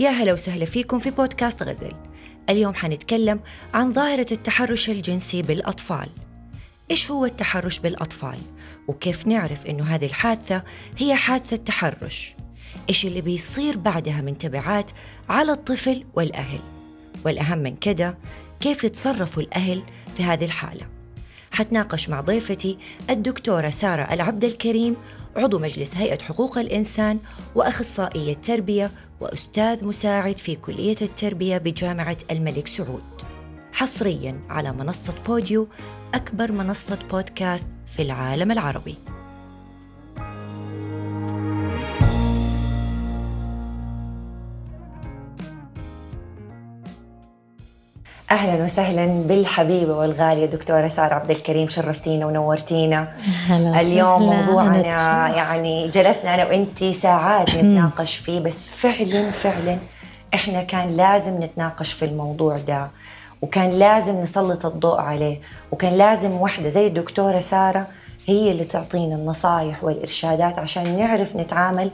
يا هلا وسهلا فيكم في بودكاست غزل اليوم حنتكلم عن ظاهرة التحرش الجنسي بالأطفال إيش هو التحرش بالأطفال؟ وكيف نعرف إنه هذه الحادثة هي حادثة تحرش؟ إيش اللي بيصير بعدها من تبعات على الطفل والأهل؟ والأهم من كده كيف يتصرفوا الأهل في هذه الحالة؟ حتناقش مع ضيفتي الدكتورة سارة العبد الكريم عضو مجلس هيئة حقوق الإنسان وأخصائية تربية وأستاذ مساعد في كلية التربية بجامعة الملك سعود. حصريا على منصة بوديو أكبر منصة بودكاست في العالم العربي. أهلا وسهلا بالحبيبه والغاليه دكتورة سارة عبد الكريم شرفتينا ونورتينا. هلا اليوم هلا، موضوعنا. يعني جلسنا أنا وانتي ساعات نتناقش فيه بس فعلا فعلا إحنا كان لازم نتناقش في الموضوع ده وكان لازم نسلط الضوء عليه وكان لازم وحدة زي الدكتورة سارة هي اللي تعطينا النصائح والإرشادات عشان نعرف نتعامل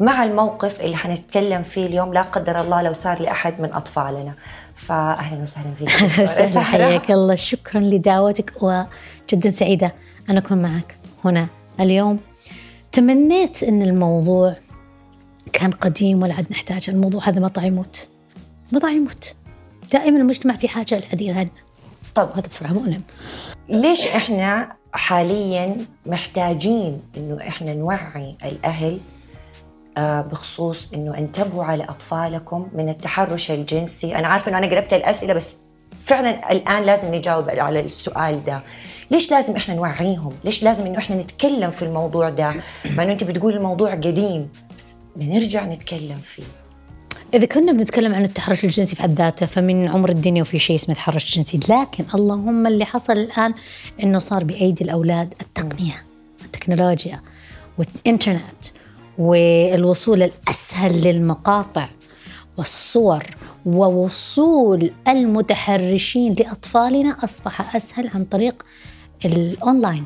مع الموقف اللي حنتكلم فيه اليوم لا قدر الله لو صار لأحد من أطفالنا. فاهلا وسهلا فيك. حياك الله. شكرا لدعوتك وجدا سعيدة أن أكون معك هنا اليوم. تمنيت أن الموضوع كان قديم ولا عاد نحتاج. الموضوع هذا مطى يموت. مطى يموت. دائما المجتمع في حاجة للحديث عنه. طب هذا بصراحة مؤلم ليش إحنا حاليا محتاجين إنه إحنا نوعي الأهل بخصوص إنه انتبهوا على أطفالكم من التحرش الجنسي، أنا عارفة إنه أنا قلبت الأسئلة بس فعلا الآن لازم نجاوب على السؤال ده. ليش لازم إحنا نوعيهم؟ ليش لازم إنه إحنا نتكلم في الموضوع ده؟ مع إنه أنت بتقول الموضوع قديم بس بنرجع نتكلم فيه. إذا كنا بنتكلم عن التحرش الجنسي في حد ذاته فمن عمر الدنيا وفي شيء اسمه تحرش جنسي لكن اللهم اللي حصل الآن إنه صار بأيدي الأولاد التقنية التكنولوجيا والإنترنت والوصول الأسهل للمقاطع والصور ووصول المتحرشين لأطفالنا أصبح أسهل عن طريق الأونلاين.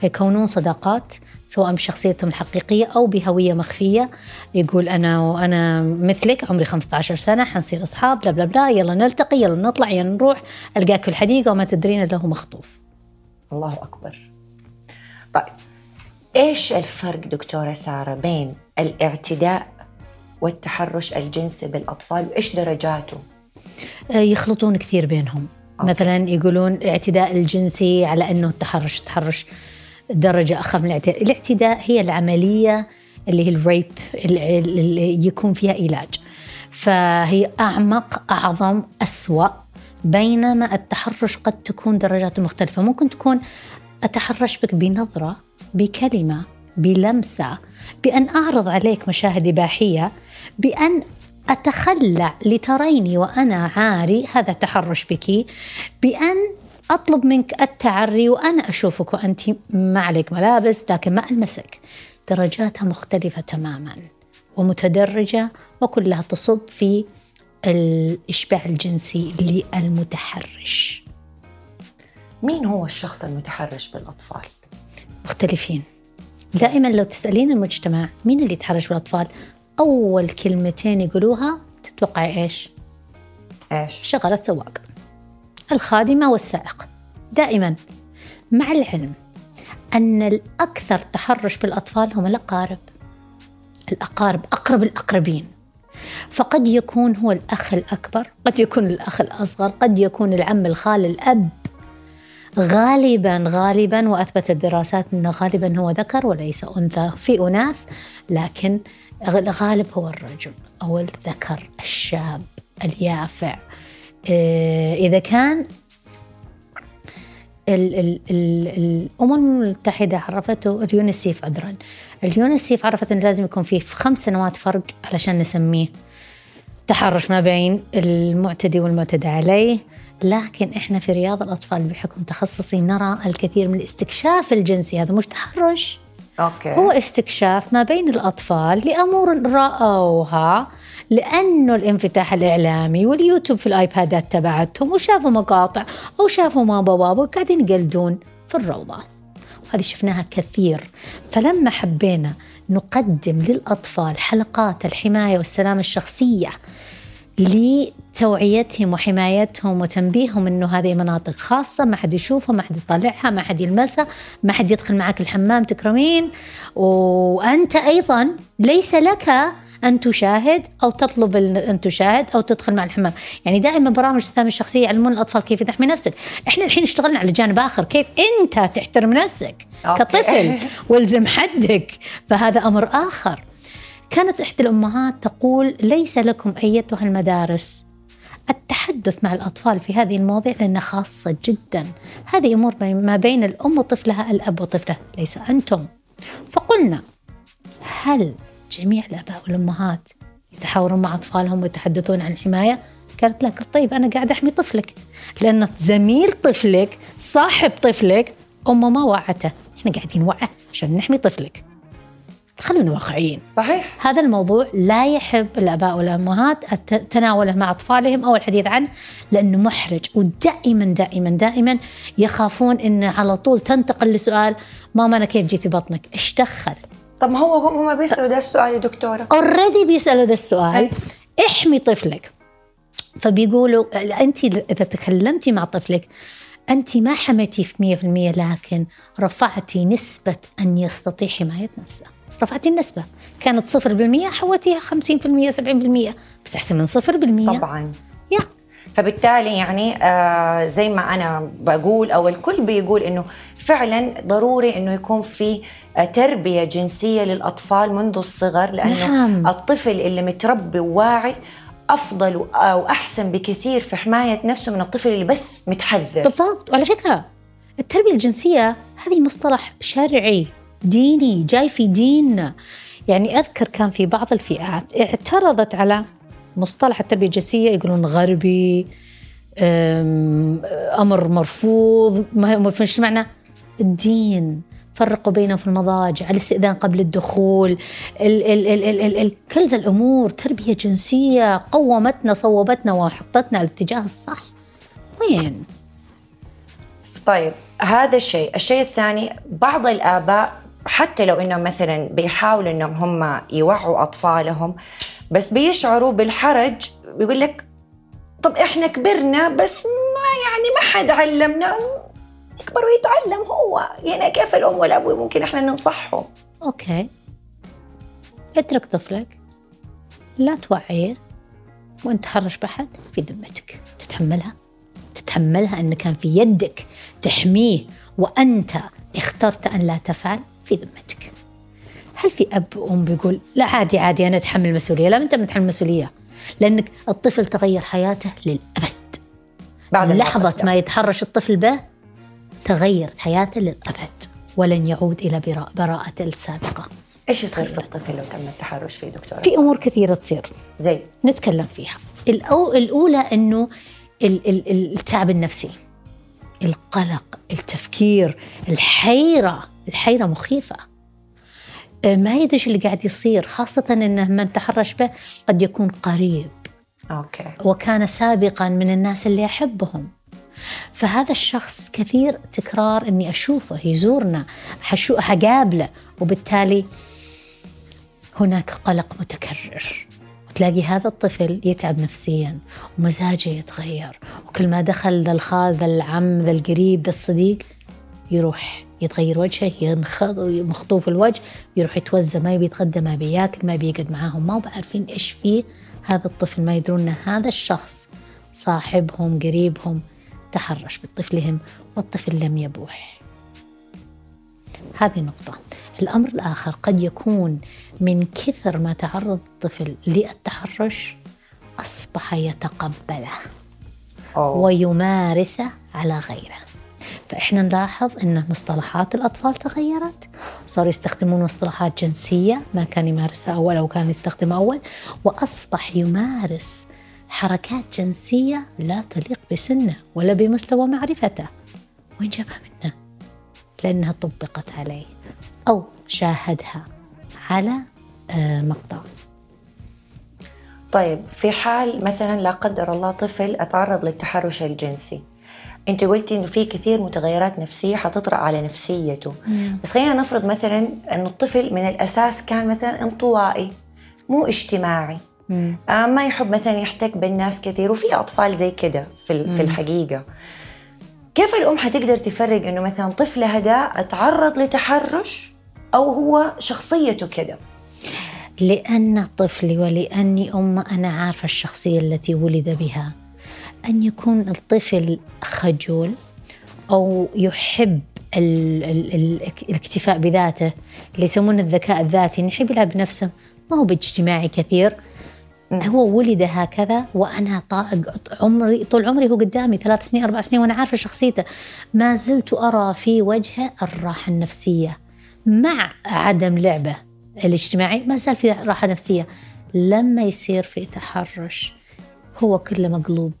فيكونون صداقات سواء بشخصيتهم الحقيقية أو بهوية مخفية. يقول أنا وأنا مثلك عمري 15 سنة حنصير أصحاب بلا بلا بلا يلا نلتقي يلا نطلع يلا نروح. ألقاك في الحديقة وما تدرين هو مخطوف. الله أكبر. طيب إيش الفرق دكتورة سارة بين الاعتداء والتحرش الجنسي بالأطفال؟ وإيش درجاته؟ آه، يخلطون كثير بينهم. أوكي. مثلا يقولون الاعتداء الجنسي على أنه التحرش التحرش درجة أخف من الاعتداء. الاعتداء هي العملية اللي هي الريب اللي يكون فيها علاج فهي أعمق أعظم أسوأ بينما التحرش قد تكون درجاته مختلفة. ممكن تكون أتحرش بك بنظرة بكلمة بلمسة بأن أعرض عليك مشاهد إباحية بأن أتخلع لتريني وأنا عاري هذا تحرش بك بأن أطلب منك التعري وأنا أشوفك وأنت ما عليك ملابس لكن ما ألمسك. درجاتها مختلفة تماما ومتدرجة وكلها تصب في الإشباع الجنسي للمتحرش. مين هو الشخص المتحرش بالأطفال؟ مختلفين. دائما لو تسألين المجتمع مين اللي يتحرش بالأطفال أول كلمتين يقولوها تتوقعي إيش؟ إيش؟ شغل السواق. الخادمة والسائق. دائما. مع العلم أن الأكثر تحرش بالأطفال هم الأقارب. الأقارب أقرب الأقربين. فقد يكون هو الأخ الأكبر قد يكون الأخ الأصغر قد يكون العم الخال الأب. غالبا غالبا وأثبتت الدراسات أنه غالبا هو ذكر وليس أنثى في أناث لكن الغالب هو الرجل أو الذكر الشاب اليافع. إيه، إذا كان ال ال ال الأمم المتحدة عرفته اليونيسيف عذرا. اليونيسيف عرفت أنه لازم يكون فيه في خمس سنوات فرق علشان نسميه تحرش ما بين المعتدي والمعتدى عليه. لكن إحنا في رياض الأطفال بحكم تخصصي نرى الكثير من الاستكشاف الجنسي. هذا مش تحرش. أوكي. هو استكشاف ما بين الأطفال لأمور رأوها لأنه الانفتاح الإعلامي واليوتيوب في الآيبادات تبعتهم وشافوا مقاطع أو شافوا ماما وبابا وقاعدين يقلدون في الروضة. وهذه شفناها كثير. فلما حبينا نقدم للأطفال حلقات الحماية والسلامة الشخصية لتوعيتهم وحمايتهم وتنبيههم إنه هذه مناطق خاصة ما حد يشوفها ما حد يطلعها ما حد يلمسها ما حد يدخل معك الحمام تكرمين وأنت أيضا ليس لك أن تشاهد أو تطلب أن تشاهد أو تدخل مع الحمام، يعني دائما برامج السلامه الشخصية يعلمون الأطفال كيف تحمي نفسك، إحنا الحين اشتغلنا على جانب آخر، كيف أنت تحترم نفسك أوكي. كطفل والزم حدك، فهذا أمر آخر. كانت إحدى الأمهات تقول ليس لكم أيتها المدارس. التحدث مع الأطفال في هذه المواضيع لأنها خاصة جدا. هذه أمور ما بين الأم وطفلها الأب وطفله ليس أنتم. فقلنا هل جميع الآباء والأمهات يتحاورون مع أطفالهم ويتحدثون عن الحماية؟ قالت لك طيب أنا قاعد أحمي طفلك. لأن زميل طفلك صاحب طفلك أمه ما وعته. إحنا قاعدين نوعه عشان نحمي طفلك. خلونا واقعيين. صحيح. هذا الموضوع لا يحب الآباء والأمهات تناوله مع أطفالهم أو الحديث عنه لأنه محرج ودائما دائما دائما يخافون إنه على طول تنتقل لسؤال ماما أنا كيف جيتي بطنك؟ إيش دخل؟ طب ما هو هم بيسالوا ده السؤال يا دكتورة. اوريدي بيسالوا ده السؤال. احمي طفلك. فبيقولوا أنت إذا تكلمتي مع طفلك أنت ما حميتي في 100% لكن رفعتي نسبة أن يستطيع حماية نفسه. رفعتي النسبة. كانت صفر بالمية حولتيها خمسين في المية سبعين بالمية بس أحسن من صفر بالمية. طبعا. يا. فبالتالي يعني آه زي ما أنا بقول أو الكل بيقول إنه فعلا ضروري إنه يكون في آه تربية جنسية للأطفال منذ الصغر لأنه نعم. الطفل اللي متربي وواعي أفضل أو احسن بكثير في حماية نفسه من الطفل اللي بس متحذر. بالضبط. وعلى فكرة التربية الجنسية هذه مصطلح شرعي. ديني جاي في ديننا يعني أذكر كان في بعض الفئات اعترضت على مصطلح التربية الجنسية يقولون غربي أمر مرفوض مش معنى الدين. فرقوا بينهم في المضاجع الاستئذان قبل الدخول ال ال ال ال ال ال كل ذا الأمور. تربية جنسية قومتنا صوبتنا وحطتنا على الاتجاه الصح. وين؟ طيب هذا الشيء. الشيء الثاني بعض الآباء حتى لو انهم مثلا بيحاولوا انهم هم يوعوا أطفالهم بس بيشعروا بالحرج بيقول لك طب إحنا كبرنا بس ما يعني ما حد علمنا يكبر ويتعلم هو. يعني كيف الأم والاب ممكن إحنا ننصحهم؟ أوكي. اترك طفلك. لا توعيه. وانت تحرش بحد في ذمتك. تتحملها. تتحملها إن كان في يدك تحميه وأنت اخترت أن لا تفعل. في ذمتك. هل في أب وأم بيقول لا عادي عادي أنا أتحمل المسؤولية؟ لا أنت متحمل المسؤولية. لأنك الطفل تغير حياته للأبد. بعد لحظة ما يتحرش الطفل به تغيرت حياته للأبد ولن يعود إلى براءته السابقة. إيش يصير في الطفل لو تم التحرش فيه دكتورة؟ في أمور كثيرة تصير. زي نتكلم فيها. الأو الأولى إنه التعب النفسي. القلق التفكير الحيرة الحيرة مخيفة. آه، ما يدري اللي قاعد يصير خاصة أنه من تحرش به قد يكون قريب. أوكي. وكان سابقا من الناس اللي أحبهم. فهذا الشخص كثير تكرار إني أشوفه يزورنا حقابله وبالتالي هناك قلق متكرر. وتلاقي هذا الطفل يتعب نفسيا ومزاجه يتغير وكل ما دخل ذا الخال ذا العم ذا القريب ذا الصديق يروح يتغير وجهه ينخطف مخطوف الوجه يروح يتوزى ما يبي يتغدى ما بياكل ما بيقعد معاهم. ما بعرفين إيش فيه هذا الطفل ما يدرون إن هذا الشخص صاحبهم قريبهم تحرش بطفلهم والطفل لم يبوح. هذه نقطة. الأمر الآخر قد يكون من كثر ما تعرض الطفل للتحرش أصبح يتقبله أوه. ويمارسه على غيره فإحنا نلاحظ أن مصطلحات الأطفال تغيرت صاروا يستخدمون مصطلحات جنسية ما كان يمارسها أول أو كان يستخدمها أول وأصبح يمارس حركات جنسية لا تليق بسنه ولا بمستوى معرفته وين جابها منه؟ لأنها طبقت عليه أو شاهدها على آه، مقطع. طيب في حال مثلا لا قدر الله طفل أتعرض للتحرش الجنسي أنت قلتي إنه في كثير متغيرات نفسية حتطرأ على نفسيته. بس خلينا نفرض مثلا إنه الطفل من الأساس كان مثلا انطوائي مو اجتماعي. آه ما يحب مثلا يحتك بالناس كثير وفي أطفال زي كده في في الحقيقة. كيف الأم حتقدر تفرق إنه مثلا طفلها ده اتعرض لتحرش أو هو شخصيته كده لأن طفلي ولأني أم أنا عارفة الشخصية التي ولد بها. أن يكون الطفل خجول أو يحب ال ال ال الاكتفاء بذاته اللي يسمونه الذكاء الذاتي يحب يلعب بنفسه. ما هو باجتماعي كثير. هو ولد هكذا وأنا عمري طول عمري هو قدامي ثلاث سنين أربع سنين وأنا عارفة شخصيته. ما زلت أرى في وجهه الراحة النفسية مع عدم لعبه الاجتماعي. ما زال في راحة نفسية. لما يصير في تحرش هو كله مقلوب.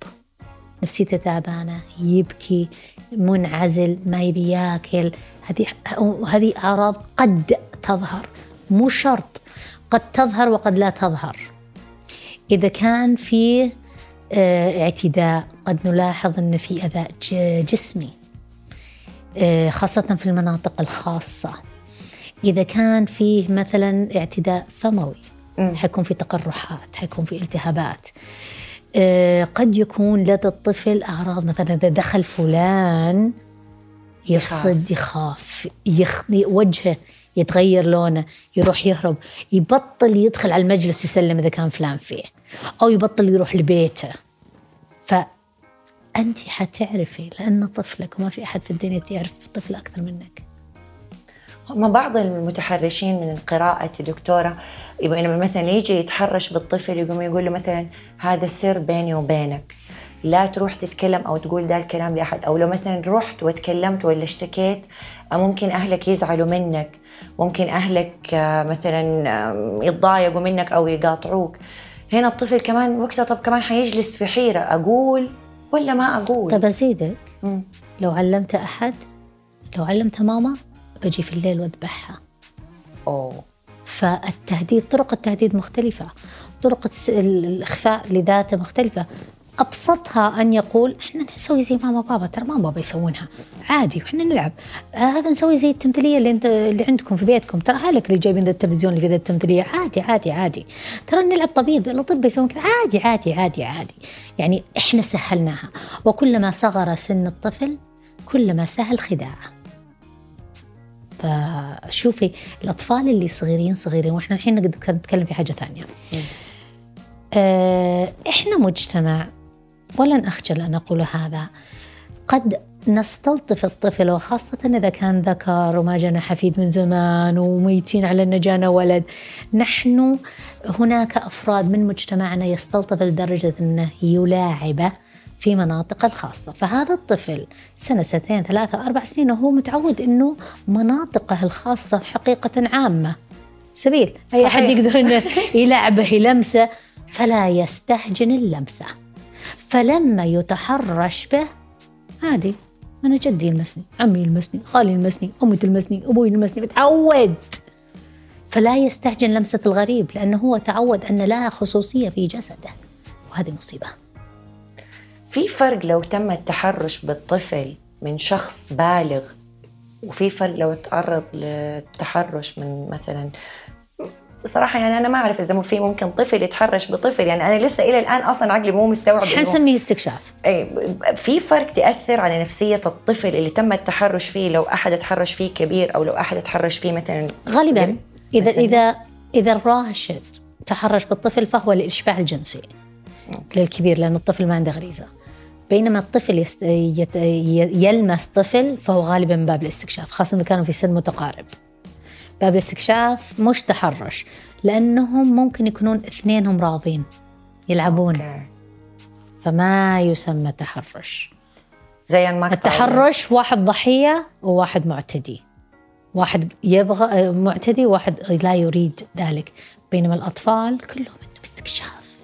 نفسيته تعبانة يبكي منعزل ما يبي ياكل. هذه هذه أعراض قد تظهر. مو شرط. قد تظهر وقد لا تظهر. إذا كان في آه، اعتداء قد نلاحظ إن في أذى جسمي آه، خاصة في المناطق الخاصة. إذا كان فيه مثلا اعتداء فموي حيكون في تقرحات حيكون في التهابات. آه، قد يكون لدى الطفل أعراض مثلا إذا دخل فلان يصد يخاف يخ... وجهه يتغير لونه يروح يهرب يبطل يدخل على المجلس يسلم إذا كان فلان فيه. أو يبطل يروح لبيته. فأنت حتعرفي لأن طفلك وما في أحد في الدنيا يعرف الطفل أكثر منك. هم بعض المتحرشين من قراءة دكتورة يبقى مثلا يجي يتحرش بالطفل يقوم يقول له مثلا هذا سر بيني وبينك. لا تروح تتكلم أو تقول ذا الكلام لأحد. أو لو مثلا رحت وتكلمت ولا اشتكيت ممكن أهلك يزعلوا منك. ممكن أهلك مثلا يتضايقوا منك أو يقاطعوك. هنا الطفل كمان وقتها طب كمان حيجلس في حيرة أقول ولا ما أقول؟ طب أزيدك. لو علمت أحد لو علمت ماما بجي في الليل وأذبحها. أوه. فالتهديد طرق التهديد مختلفة. طرق الإخفاء لذاته مختلفة. أبسطها أن يقول إحنا نسوي زي ماما بابا ترى ماما بابا يسوونها عادي وإحنا نلعب. هذا نسوي زي التمثيلية اللي انت اللي عندكم في بيتكم ترى هالك اللي جايبين ذا التلفزيون اللي في ذا التمثيلية عادي عادي عادي. ترى نلعب طبيب الأطباء يسوون كذا عادي عادي عادي عادي. يعني إحنا سهلناها وكلما صغر سن الطفل كلما سهل خداعه. فشوفي الأطفال اللي صغيرين صغيرين وإحنا الحين نتكلم في حاجة ثانية. آه، إحنا مجتمع ولن أخجل أن أقول هذا. قد نستلطف الطفل وخاصة إذا كان ذكر وما جانا حفيد من زمان وميتين على أن جانا ولد. نحن هناك أفراد من مجتمعنا يستلطف لدرجة أنه يلاعبه في مناطق الخاصة. فهذا الطفل سنة سنتين ثلاثة أربع سنين وهو متعود أنه مناطقه الخاصة حقيقة عامة. سبيل أي أحد يقدر أنه يلعبه يلمسه فلا يستهجن اللمسة. فلما يتحرش به عادي أنا جدي يلمسني عمي يلمسني خالي يلمسني أمي تلمسني أبوي يلمسني متعود. فلا يستهجن لمسة الغريب لأنه هو تعود أن لها خصوصية في جسده وهذه مصيبة. في فرق لو تم التحرش بالطفل من شخص بالغ وفي فرق لو تعرض للتحرش من مثلا بصراحه يعني أنا ما أعرف إذا في ممكن طفل يتحرش بطفل يعني أنا لسه إلى الآن أصلا عقلي مو مستوعب حنسميه استكشاف. إي في فرق تأثر على نفسية الطفل اللي تم التحرش فيه لو أحد تحرش فيه كبير أو لو أحد تحرش فيه مثلا غالبا إذا إذا إذا الراشد تحرش بالطفل فهو للإشباع الجنسي للكبير لأن الطفل ما عنده غريزة. بينما الطفل يست... يت... يلمس طفل فهو غالبا من باب الاستكشاف خاصة إذا كانوا في سن متقارب. باب الاستكشاف مش تحرش لأنهم ممكن يكونون اثنينهم راضين يلعبون. أوكي. فما يسمى تحرش. زي المقطع التحرش واحد ضحية وواحد معتدي. واحد يبغى معتدي وواحد لا يريد ذلك. بينما الأطفال كلهم استكشاف.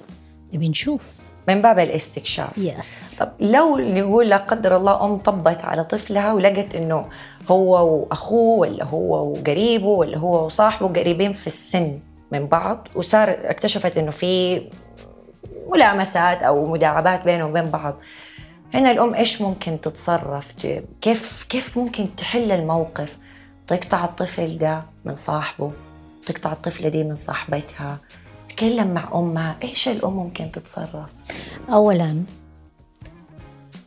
نبي نشوف. من باب الاستكشاف. يس طب لو نقول لا قدر الله أم طبت على طفلها ولقت إنه هو وأخوه ولا هو وقريبه ولا هو وصاحبه قريبين في السن من بعض وصار اكتشفت إنه في ملامسات أو مداعبات بينهم وبين بعض. هنا الأم إيش ممكن تتصرف؟ كيف كيف ممكن تحل الموقف؟ تقطع الطفل ده من صاحبه تقطع الطفلة دي من صاحبتها. تتكلم مع أمها إيش الأم ممكن تتصرف؟ اولا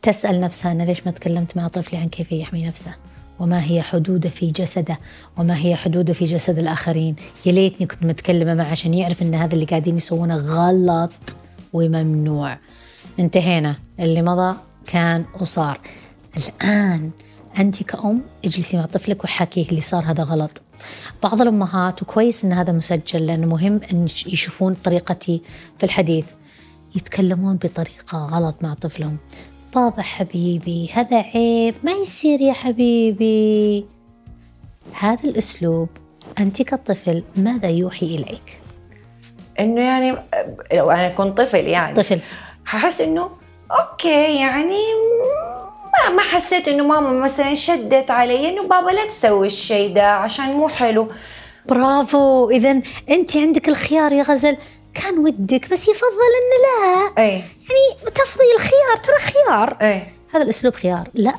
تسأل نفسها أنا ليش ما تكلمت مع طفلي عن كيف يحمي نفسه؟ وما هي حدوده في جسده وما هي حدوده في جسد الآخرين. يا ليتني كنت متكلمة معه عشان يعرف إن هذا اللي قاعدين يسوونه غلط وممنوع. انتهينا. اللي مضى كان وصار الآن أنت كأم اجلسي مع طفلك وحكيه اللي صار هذا غلط. بعض الأمهات وكويس إن هذا مسجل لأنه مهم إن يشوفون طريقتي في الحديث. يتكلمون بطريقة غلط مع طفلهم. بابا حبيبي هذا عيب ما يصير يا حبيبي. هذا الأسلوب أنت كطفل ماذا يوحي إليك؟ إنه يعني لو أنا كنت طفل يعني. طفل. ححس إنه أوكي يعني ما ما حسيت إنه ماما مثلا شدت علي إنه بابا لا تسوي الشيء ده عشان مو حلو. برافو. إذا أنت عندك الخيار يا غزل. كان ودك بس يفضل أن لا. اي يعني تفضي الخيار ترى خيار. اي هذا الأسلوب خيار. لا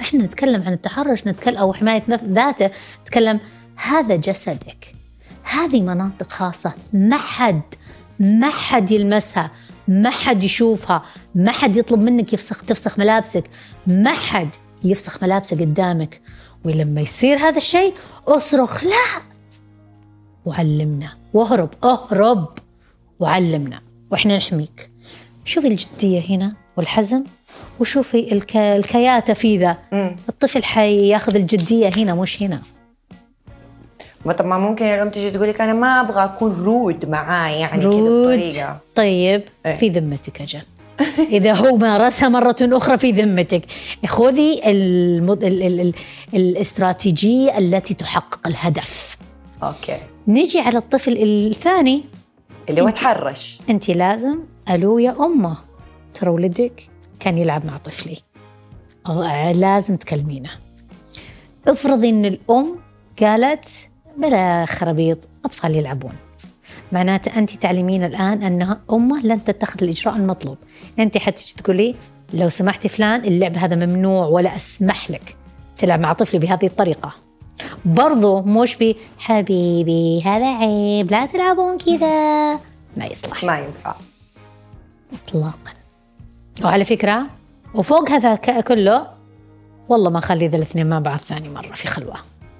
إحنا نتكلم عن التحرش نتكلم أو حماية نف- ذاته نتكلم هذا جسدك. هذه مناطق خاصة. ما حد ما حد يلمسها ما حد يشوفها ما حد يطلب منك يفسخ تفسخ ملابسك. ما حد يفسخ ملابسه قدامك. ولما يصير هذا الشيء أصرخ لا. وعلمنا. واهرب اهرب. وعلمنا وإحنا نحميك. شوفي الجدية هنا والحزم وشوفي الك... الكياتة في ذا. الطفل حياخذ الجدية هنا مش هنا. ما طب ما ممكن الام تجي تقول لك أنا ما أبغى أكون rude معاه يعني كذا rude؟ بطريقة. طيب إيه. في ذمتك أجل. إذا هو مارسها مرة أخرى في ذمتك. خذي المد... ال... ال... ال... الاستراتيجية التي تحقق الهدف. أوكي. نجي على الطفل الثاني. اللي هو تحرش. أنت لازم ألو يا أمه ترى ولدك كان يلعب مع طفلي. لازم تكلمينه. افرضي أن الأم قالت بلا خرابيط أطفال يلعبون. معناته أنت تعلمين الآن أن أمه لن تتخذ الإجراء المطلوب. أنت حتجي تقولي لو سمحتي فلان اللعب هذا ممنوع ولا أسمح لك تلعب مع طفلي بهذه الطريقة. برضو مش بي حبيبي هذا عيب لا تلعبون كذا. ما يصلح. ما ينفع. اطلاقا. وعلى فكرة وفوق هذا كله والله ما أخلي ذا الاثنين مع بعض ثاني مرة في خلوة.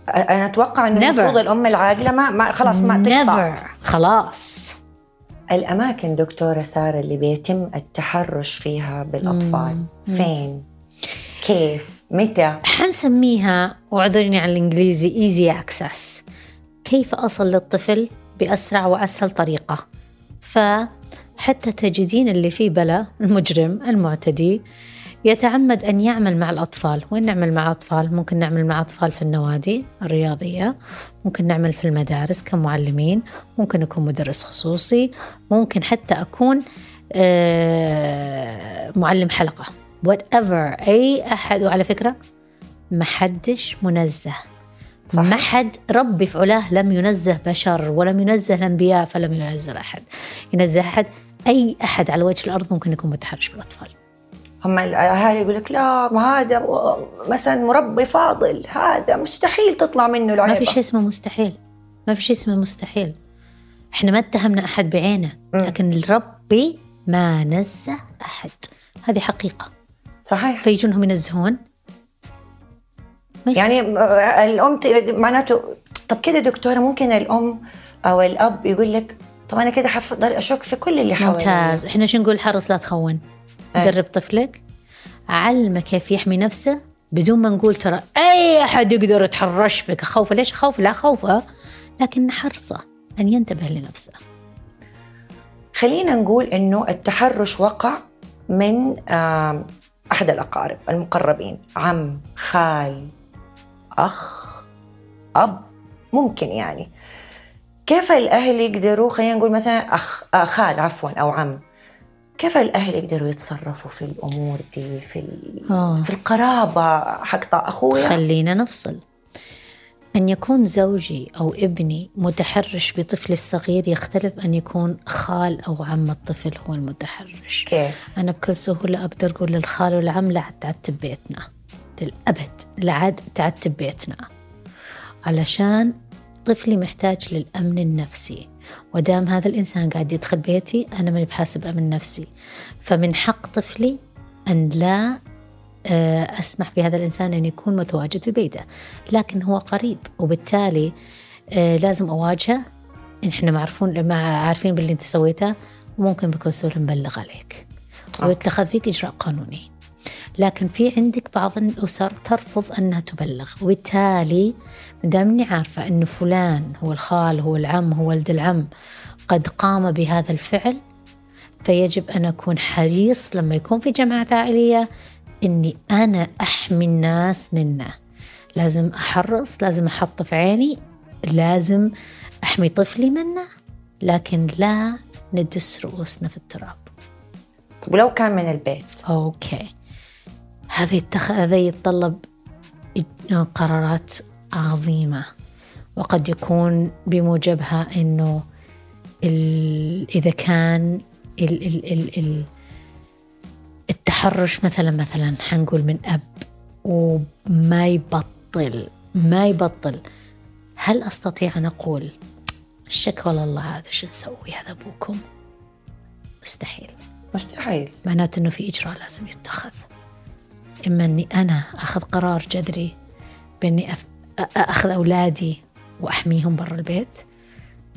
أنا أتوقع إنه. المفروض الأم العاقلة ما, ما خلاص ما تقطع Never. خلاص. الأماكن دكتورة سارة اللي بيتم التحرش فيها بالأطفال. فين؟ كيف؟ متى؟ حنسميها واعذرني على الإنجليزي easy access كيف أصل للطفل بأسرع وأسهل طريقة؟ فحتى تجدين اللي فيه بلا المجرم المعتدي يتعمد أن يعمل مع الأطفال. وين نعمل مع الاطفال ممكن نعمل مع أطفال في النوادي الرياضية ممكن نعمل في المدارس كمعلمين ممكن أكون مدرس خصوصي ممكن حتى أكون آه، معلم حلقة. وات ايفر أي أحد وعلى فكرة ما حدش منزه. صح. ما حد ربي في علاه لم ينزه بشر ولم ينزه الأنبياء فلم ينزه أحد. ينزه أحد. أي أحد على وجه الأرض ممكن يكون متحرش بالأطفال. هم الاهالي يقول لك لا ما هذا مثلا مربي فاضل. هذا مستحيل تطلع منه ما العيبة. في شيء اسمه مستحيل. ما في شيء اسمه مستحيل. إحنا ما اتهمنا أحد بعينه. لكن ربي ما نزه أحد. هذه حقيقة. صحيح. فيجونهم ينزهون. يعني الأم ت- معناته طب كده دكتورة ممكن الأم أو الأب يقول لك طب أنا كده حفضل أشك في كل اللي حوالي ممتاز. إحنا شو نقول؟ حرص لا تخون. إيه. درب طفلك علمه كيف يحمي نفسه بدون ما نقول ترى أي أحد يقدر يتحرش بك خوفه ليش؟ خوف؟ لا خوفه لكن حرصه أن ينتبه لنفسه. خلينا نقول إنه التحرش وقع من آم، أحد الأقارب المقربين عم خال أخ أب ممكن يعني كيف الأهل يقدروا خلينا نقول مثلا أخ آه، خال عفوا أو عم كيف الأهل يقدروا يتصرفوا في الأمور دي في. آه. في القرابة حق أخويا خلينا نفصل أن يكون زوجي أو ابني متحرش بطفلي الصغير يختلف أن يكون خال أو عم الطفل هو المتحرش. كيف؟ أنا بكل سهولة أقدر أقول للخال والعم لا تعتب بيتنا. للأبد لا عاد تعتب بيتنا. علشان طفلي محتاج للأمن النفسي. ودام هذا الإنسان قاعد يدخل بيتي أنا ماني بحاسب أمن نفسي. فمن حق طفلي أن لا أسمح بهذا الإنسان أن يكون متواجد في بيته لكن هو قريب وبالتالي آه، لازم أواجهه. إحنا معرفون مع عارفين باللي أنت سويته وممكن بكل سهولة نبلغ عليك. ويتخذ فيك إجراء قانوني. لكن في عندك بعض الأسر ترفض أنها تبلغ. وبالتالي دامني عارفة أن فلان هو الخال هو العم هو ولد العم قد قام بهذا الفعل فيجب أن أكون حريص لما يكون في جماعات عائلية إني أنا أحمي الناس منه. لازم أحرص لازم أحط في عيني لازم أحمي طفلي منه لكن لا ندس رؤوسنا في التراب. طب ولو كان من البيت؟ أوكي. هذا يتخ... هذا يتطلب قرارات عظيمة وقد يكون بموجبها إنه ال... إذا كان ال... ال... ال... ال... التحرش مثلا مثلا حنقول من أب وما يبطل ما يبطل. هل أستطيع أن أقول الشكوى لله هذا شو نسوي هذا أبوكم؟ مستحيل. مستحيل. معناته أنه في إجراء لازم يتخذ. إما أني أنا أخذ قرار جذري بأني. أخذ أولادي وأحميهم برا البيت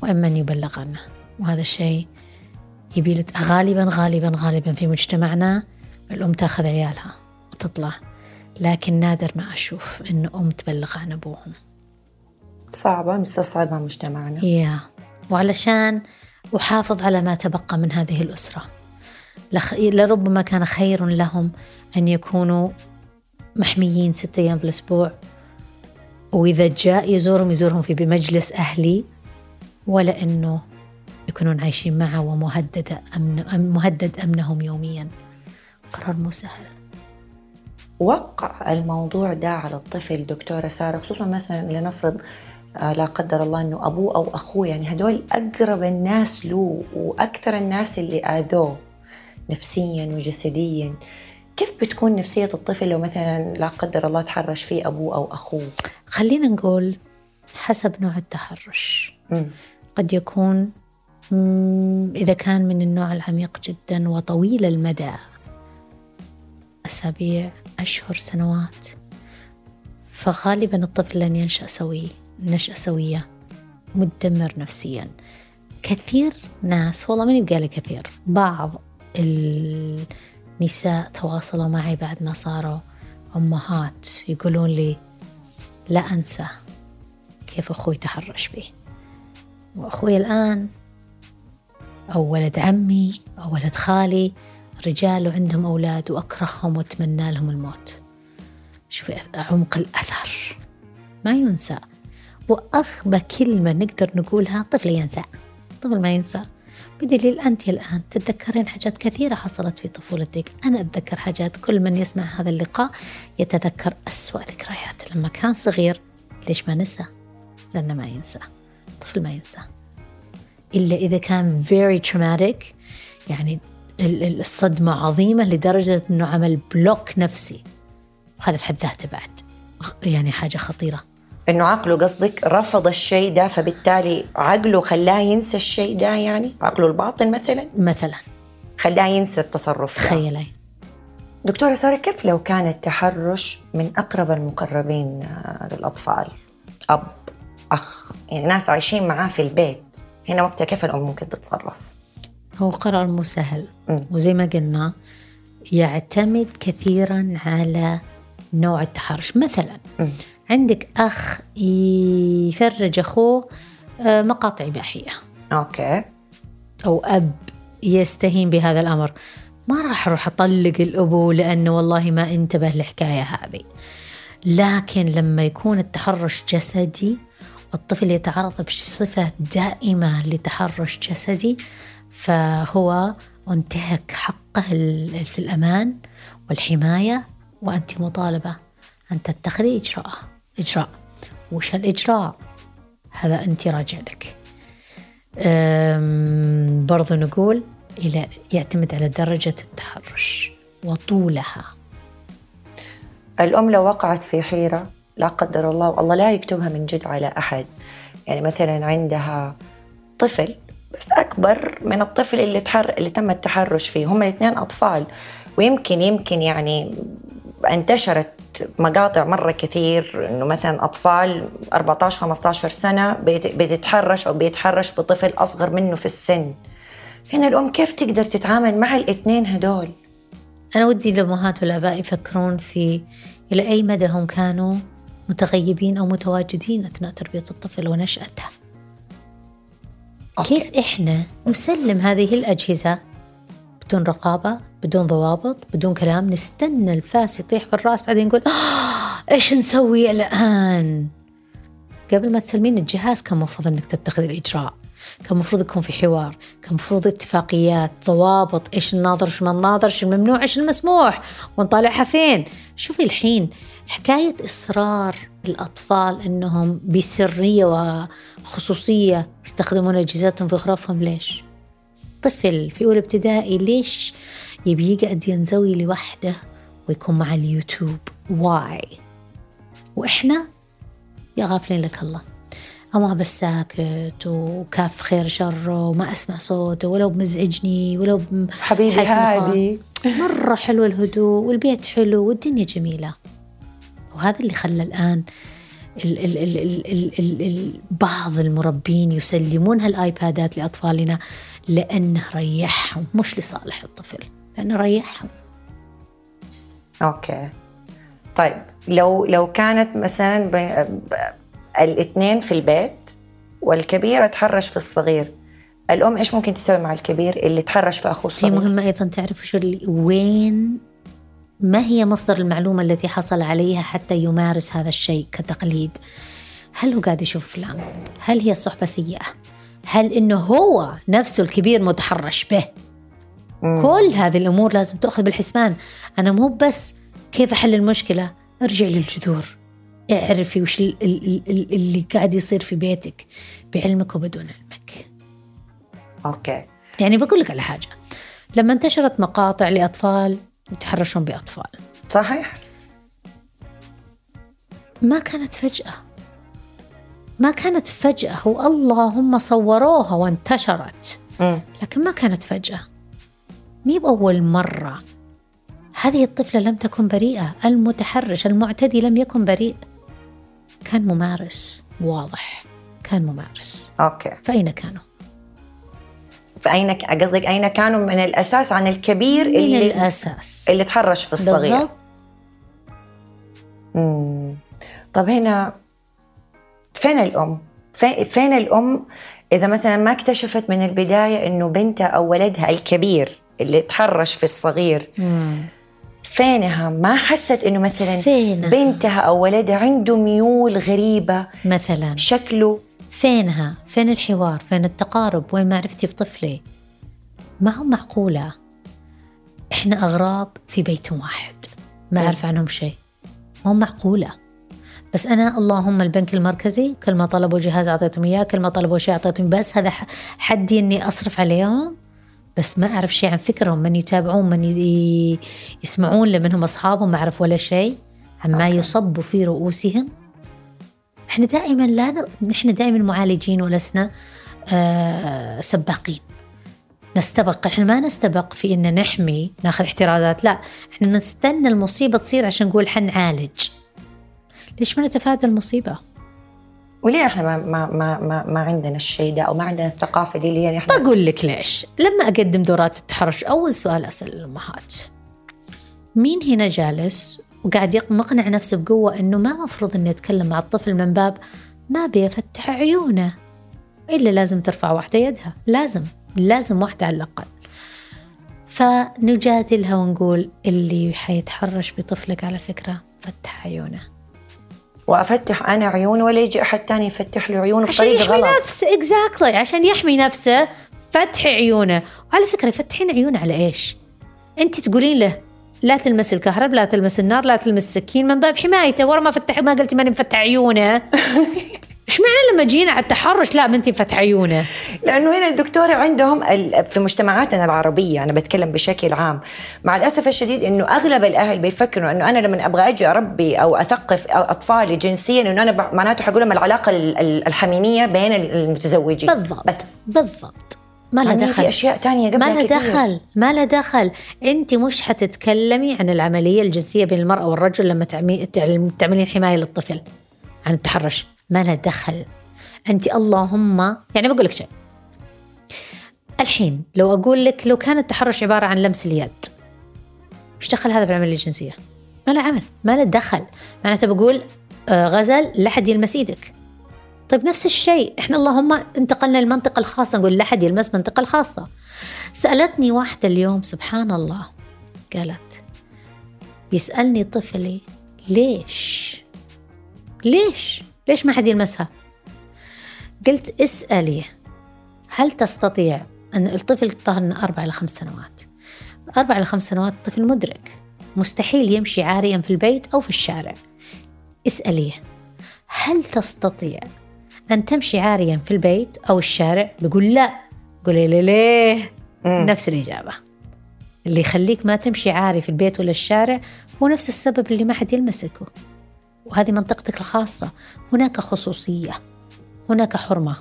وإما أن يبلغ عنه. وهذا الشيء يبي غالبا غالبا غالبا في مجتمعنا الأم تأخذ عيالها وتطلع لكن نادر ما أشوف إنه أم تبلغ عن أبوهم. صعبة مستصعبة مجتمعنا. يا وعلشان أحافظ على ما تبقى من هذه الأسرة. لربما كان خير لهم أن يكونوا محميين ستة أيام في الأسبوع وإذا جاء يزورهم يزورهم في بمجلس أهلي ولا أنه يكونون عايشين معه ومهدد أمن مهدد أمنهم يوميا. قرار مو سهل. وقع الموضوع ده على الطفل دكتورة سارة خصوصا مثلا لنفرض آه، لا قدر الله إنه أبوه أو أخوه يعني هدول أقرب الناس له وأكثر الناس اللي آذوه نفسيا وجسديا. كيف بتكون نفسية الطفل لو مثلا لا قدر الله تحرش فيه أبوه أو أخوه؟ خلينا نقول حسب نوع التحرش. م. قد يكون إذا كان من النوع العميق جدا وطويل المدى. أسابيع أشهر سنوات. فغالبا الطفل لن ينشأ سوي نشأة سوية مدمر نفسيا. كثير ناس والله ماني بقالي كثير بعض النساء تواصلوا معي بعد ما صاروا أمهات يقولون لي لا أنسى كيف أخوي تحرش بي. وأخوي الآن أو ولد عمي أو ولد خالي رجال وعندهم أولاد وأكرههم وأتمنى لهم الموت. شوفي عمق الأثر. ما ينسى. وأخبى كلمة نقدر نقولها طفل ينسى. طفل ما ينسى. بدليل أنت الآن تتذكرين حاجات كثيرة حصلت في طفولتك. أنا أتذكر حاجات كل من يسمع هذا اللقاء يتذكر أسوأ ذكريات لما كان صغير ليش ما نسى؟ لأنه ما ينسى. طفل ما ينسى. إلا إذا كان very traumatic يعني الصدمة عظيمة لدرجة أنه عمل بلوك نفسي. وهذا في حد ذاته بعد. يعني حاجة خطيرة. إنه عقله قصدك رفض الشيء ده فبالتالي عقله خلاه ينسى الشيء ده يعني؟ عقله الباطن مثلا؟ مثلا. خلاه ينسى التصرف تخيلي دكتورة سارة كيف لو كان التحرش من أقرب المقربين للأطفال؟ أب أخ. يعني ناس عايشين معاه في البيت. هنا وقتها كيف الأم ممكن تتصرف؟ هو قرار مو سهل. وزي ما قلنا يعتمد كثيرا على نوع التحرش. مثلا. عندك أخ يفرج أخوه آه، مقاطع إباحية. أوكي. أو أب يستهين بهذا الأمر. ما راح أروح أطلق الأبو لأنه والله ما انتبه للحكاية هذه. لكن لما يكون التحرش جسدي والطفل يتعرض بصفة دائمة لتحرش جسدي فهو أنتهك حقه في الأمان والحماية وأنت مطالبة أن تتخذي إجراء إجراء. وش الإجراء؟ هذا أنت راجع لك. برضو نقول إلى يعتمد على درجة التحرش وطولها. الأم لو وقعت في حيرة لا قدر الله والله لا يكتبها من جد على أحد. يعني مثلا عندها طفل بس أكبر من الطفل اللي, تحر... اللي تم التحرش فيه. هم الاثنين أطفال. ويمكن يمكن يعني انتشرت مقاطع مرة كثير إنه مثلا أطفال 14 15 سنة بتتحرش أو بيتحرش بطفل أصغر منه في السن. هنا الأم كيف تقدر تتعامل مع الاثنين هدول؟ أنا ودي الأمهات والآباء يفكرون في إلى أي مدى هم كانوا متغيبين أو متواجدين أثناء تربية الطفل ونشأته أوكي. كيف إحنا نسلم هذه الأجهزة؟ بدون رقابة بدون ضوابط بدون كلام نستنى الفاس يطيح في الرأس بعدين نقول آه إيش نسوي الآن؟ قبل ما تسلمين الجهاز كان المفروض إنك تتخذ الإجراء. كان المفروض يكون في حوار كان المفروض اتفاقيات ضوابط إيش الناظر إيش ما الناظر إيش الممنوع إيش المسموح ونطالعها فين؟ شوفي الحين حكاية إصرار الأطفال أنهم بسرية وخصوصية يستخدمون أجهزتهم في غرفهم ليش؟ طفل في أولى ابتدائي ليش يبي يقعد ينزوي لوحده ويكون مع اليوتيوب؟ واي. وإحنا يا غافلين لك الله. أما بس ساكت وكاف خير شر وما أسمع صوته ولو بمزعجني ولو بم- حبيبي هادي. مرة حلو الهدوء والبيت حلو والدنيا جميلة. وهذا اللي خلى الآن ال ال ال ال ال ال ال بعض المربين يسلمون هالآيبادات لأطفالنا لأنه ريحهم مش لصالح الطفل لأنه ريحهم. أوكي. طيب لو لو كانت مثلا. الاثنين في البيت والكبير تحرش في الصغير. الأم إيش ممكن تسوي مع الكبير اللي تحرش في أخوه هي الصغير؟ مهمة أيضا تعرف شو اللي وين ما هي مصدر المعلومة التي حصل عليها حتى يمارس هذا الشيء كتقليد؟ هل هو قاعد يشوف أفلام؟ هل هي صحبة سيئة؟ هل إنه هو نفسه الكبير متحرش به؟ كل هذه الأمور لازم تأخذ بالحسبان. أنا مو بس كيف أحل المشكلة أرجع للجذور. اعرفي وش ال- ال- ال- ال- اللي قاعد يصير في بيتك بعلمك وبدون علمك. أوكي. يعني بقول لك على حاجة. لما انتشرت مقاطع لأطفال يتحرشون بأطفال. صحيح. ما كانت فجأة. ما كانت فجأة. هو اللهم صوروها وانتشرت. لكن ما كانت فجأة. مي بأول مرة. هذه الطفلة لم تكن بريئة. المتحرش المعتدي لم يكن بريء. كان ممارس. واضح. كان ممارس. أوكي. فأين كانوا؟ فأين قصدك أين كانوا؟ من الأساس عن الكبير من اللي الأساس. اللي تحرش في الصغير. بالضبط. مم. طب هنا فين الأم؟ في- فين الأم إذا مثلا ما اكتشفت من البداية إنه بنتها أو ولدها الكبير اللي تحرش في الصغير؟ مم. فينها ما حست إنه مثلا فينها؟ بنتها أو ولدها عنده ميول غريبة مثلا شكله فينها؟ فين الحوار؟ فين التقارب؟ وين معرفتي بطفلي؟ ما هو معقولة إحنا أغراب في بيت واحد ما مم. أعرف عنهم شيء مو معقولة بس أنا اللهم البنك المركزي كل ما طلبوا جهاز أعطيتهم إياه كل ما طلبوا شيء أعطيتهم بس هذا حدي إني أصرف عليهم بس ما أعرف شيء عن فكرهم من يتابعون من يسمعون لمنهم أصحابهم ما أعرف ولا شيء عما. يصب في رؤوسهم. إحنا دائما لا ن... إحنا دائما معالجين ولسنا آه سباقين. نستبق إحنا ما نستبق في إن نحمي ناخذ احترازات لا. إحنا نستنى المصيبة تصير عشان نقول حنعالج. ليش ما نتفادى المصيبة؟ وليه إحنا ما ما ما ما, ما عندنا الشيء ده أو ما عندنا الثقافة دي اللي هي إحنا بقول لك ليش؟ لما أقدم دورات التحرش أول سؤال أسأل الامهات مين هنا جالس وقاعد مقنع نفسه بقوة إنه ما مفروض اني اتكلم مع الطفل من باب ما بيفتح عيونه؟ إلا لازم ترفع واحدة يدها. لازم. لازم واحدة على الأقل. فنجادلها ونقول اللي حيتحرش بطفلك على فكرة فتح عيونه. وأفتح أنا عيونه ولا يجي أحد تاني يفتح عيونه عشان بطريقة يحمي غلط. نفسه اكزاكتلي عشان يحمي نفسه فتحي عيونه. وعلى فكرة يفتحين عيونه على إيش؟ أنت تقولين له لا تلمس الكهرب لا تلمس النار لا تلمس السكين من باب حمايته. ورا ما فتح ما قلتي ماني مفتح عيونه. إيش معنى لما جينا على التحرش لا بنتي فتح عيونه لأنه هنا الدكتورة عندهم في مجتمعاتنا العربية أنا بتكلم بشكل عام. مع الأسف الشديد إنه أغلب الأهل بيفكروا إنه أنا لما أبغى أجي أربي أو أثقف أطفالي جنسيا إنه أنا معناته حقول لهم العلاقة ال- ال- الحميمية بين بالضبط المتزوجين. بس. بالضبط. ما لها دخل في أشياء تانية قبلها ما لها. دخل ما لها دخل. أنت مش حتتكلمي عن العملية الجنسية بين المرأة والرجل لما تعملين حماية للطفل عن التحرش؟ ما لها دخل. انت اللهم يعني بقول لك شيء. الحين لو أقول لك لو كان التحرش عبارة عن لمس اليد إيش دخل هذا بالعملية الجنسية؟ ما له عمل ما له دخل. معناته بقول آه، غزل لا حد يلمس إيدك. طيب نفس الشيء إحنا اللهم انتقلنا للمنطقة الخاصة نقول لا حد يلمس منطقة الخاصة. سألتني واحدة اليوم سبحان الله قالت بيسألني طفلي ليش؟ ليش؟ ليش ما حد يلمسها؟ قلت اسألي هل تستطيع أن الطفل طهر أربع إلى خمس سنوات؟ أربع إلى خمس سنوات طفل مدرك مستحيل يمشي عاريا في البيت أو في الشارع. اسأليه هل تستطيع أن تمشي عاريا في البيت أو الشارع؟ بيقول لا. قولي لي ليه. نفس الإجابة. اللي يخليك ما تمشي عاري في البيت ولا الشارع هو نفس السبب اللي ما حد يلمسك وهذه منطقتك الخاصة. هناك خصوصية هناك حرمة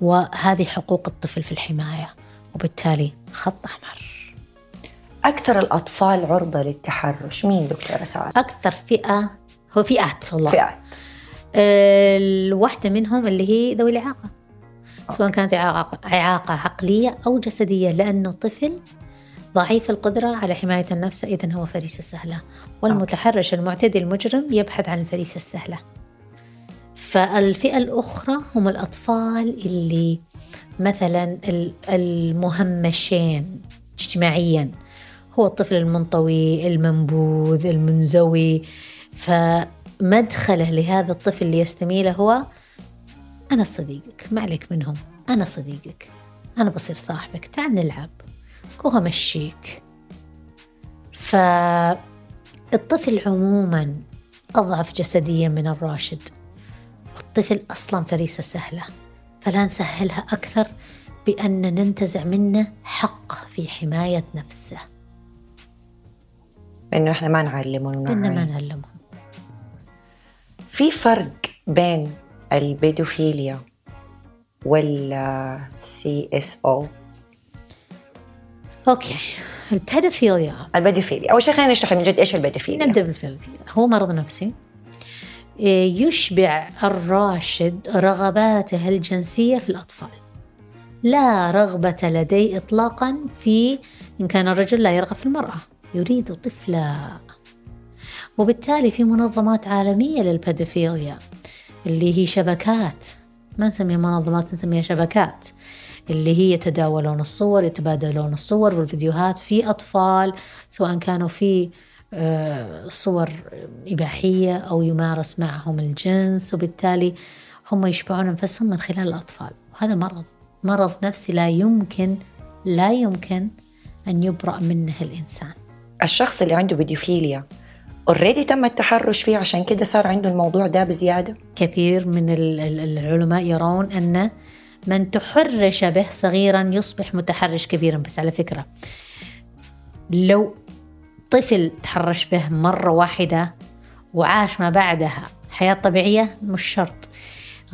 وهذه حقوق الطفل في الحماية وبالتالي خط أحمر. أكثر الأطفال عرضة للتحرش. مين دكتورة سعاد أكثر فئة هو فئات والله. فئات. الواحدة منهم اللي هي ذوي الإعاقة. سواء كانت إعاقة عقلية أو جسدية لأنه طفل ضعيف القدرة على حماية النفس إذا هو فريسة سهلة. والمتحرش المعتدي المجرم يبحث عن الفريسة السهلة. فالفئة الأخرى هم الأطفال اللي مثلا ال- المهمشين اجتماعيا. هو الطفل المنطوي المنبوذ المنزوي. فمدخله لهذا الطفل ليستميله هو أنا صديقك ما عليك منهم أنا صديقك أنا بصير صاحبك تعال نلعب. كوها مشيك. فالطفل عموما أضعف جسديا من الراشد. والطفل أصلا فريسة سهلة فلا نسهلها أكثر بأن ننتزع منه حق في حماية نفسه. انه إحنا ما نعلمهم بأن ما. نعلمهم في فرق بين البيدوفيليا وال CSA أو أوكي. ال pedophilia. ال pedophilia. أول شيء خلينا نشرح من جد إيش البيدوفيليا. نبدأ بالبيدوفيليا. هو مرض نفسي. إيه، يشبع الراشد رغباته الجنسية في الأطفال. لا رغبة لديه إطلاقا في إن كان الرجل لا يرغب في المرأة. يريد طفلا. وبالتالي في منظمات عالمية للبيدوفيليا اللي هي شبكات. ما نسميها منظمات نسميها شبكات. اللي هي يتداولون الصور يتبادلون الصور والفيديوهات في أطفال سواء كانوا في آه، صور إباحية أو يمارس معهم الجنس وبالتالي هم يشبعون أنفسهم من خلال الأطفال. وهذا مرض مرض نفسي لا يمكن لا يمكن أن يبرأ منه الإنسان. الشخص اللي عنده بيدوفيليا اوريدي تم التحرش فيه عشان كده صار عنده الموضوع ده بزيادة؟ كثير من ال- ال- العلماء يرون أن من تحرش به صغيرا يصبح متحرش كبيرا. بس على فكرة لو طفل تحرش به مرة واحدة وعاش ما بعدها حياة طبيعية مش شرط.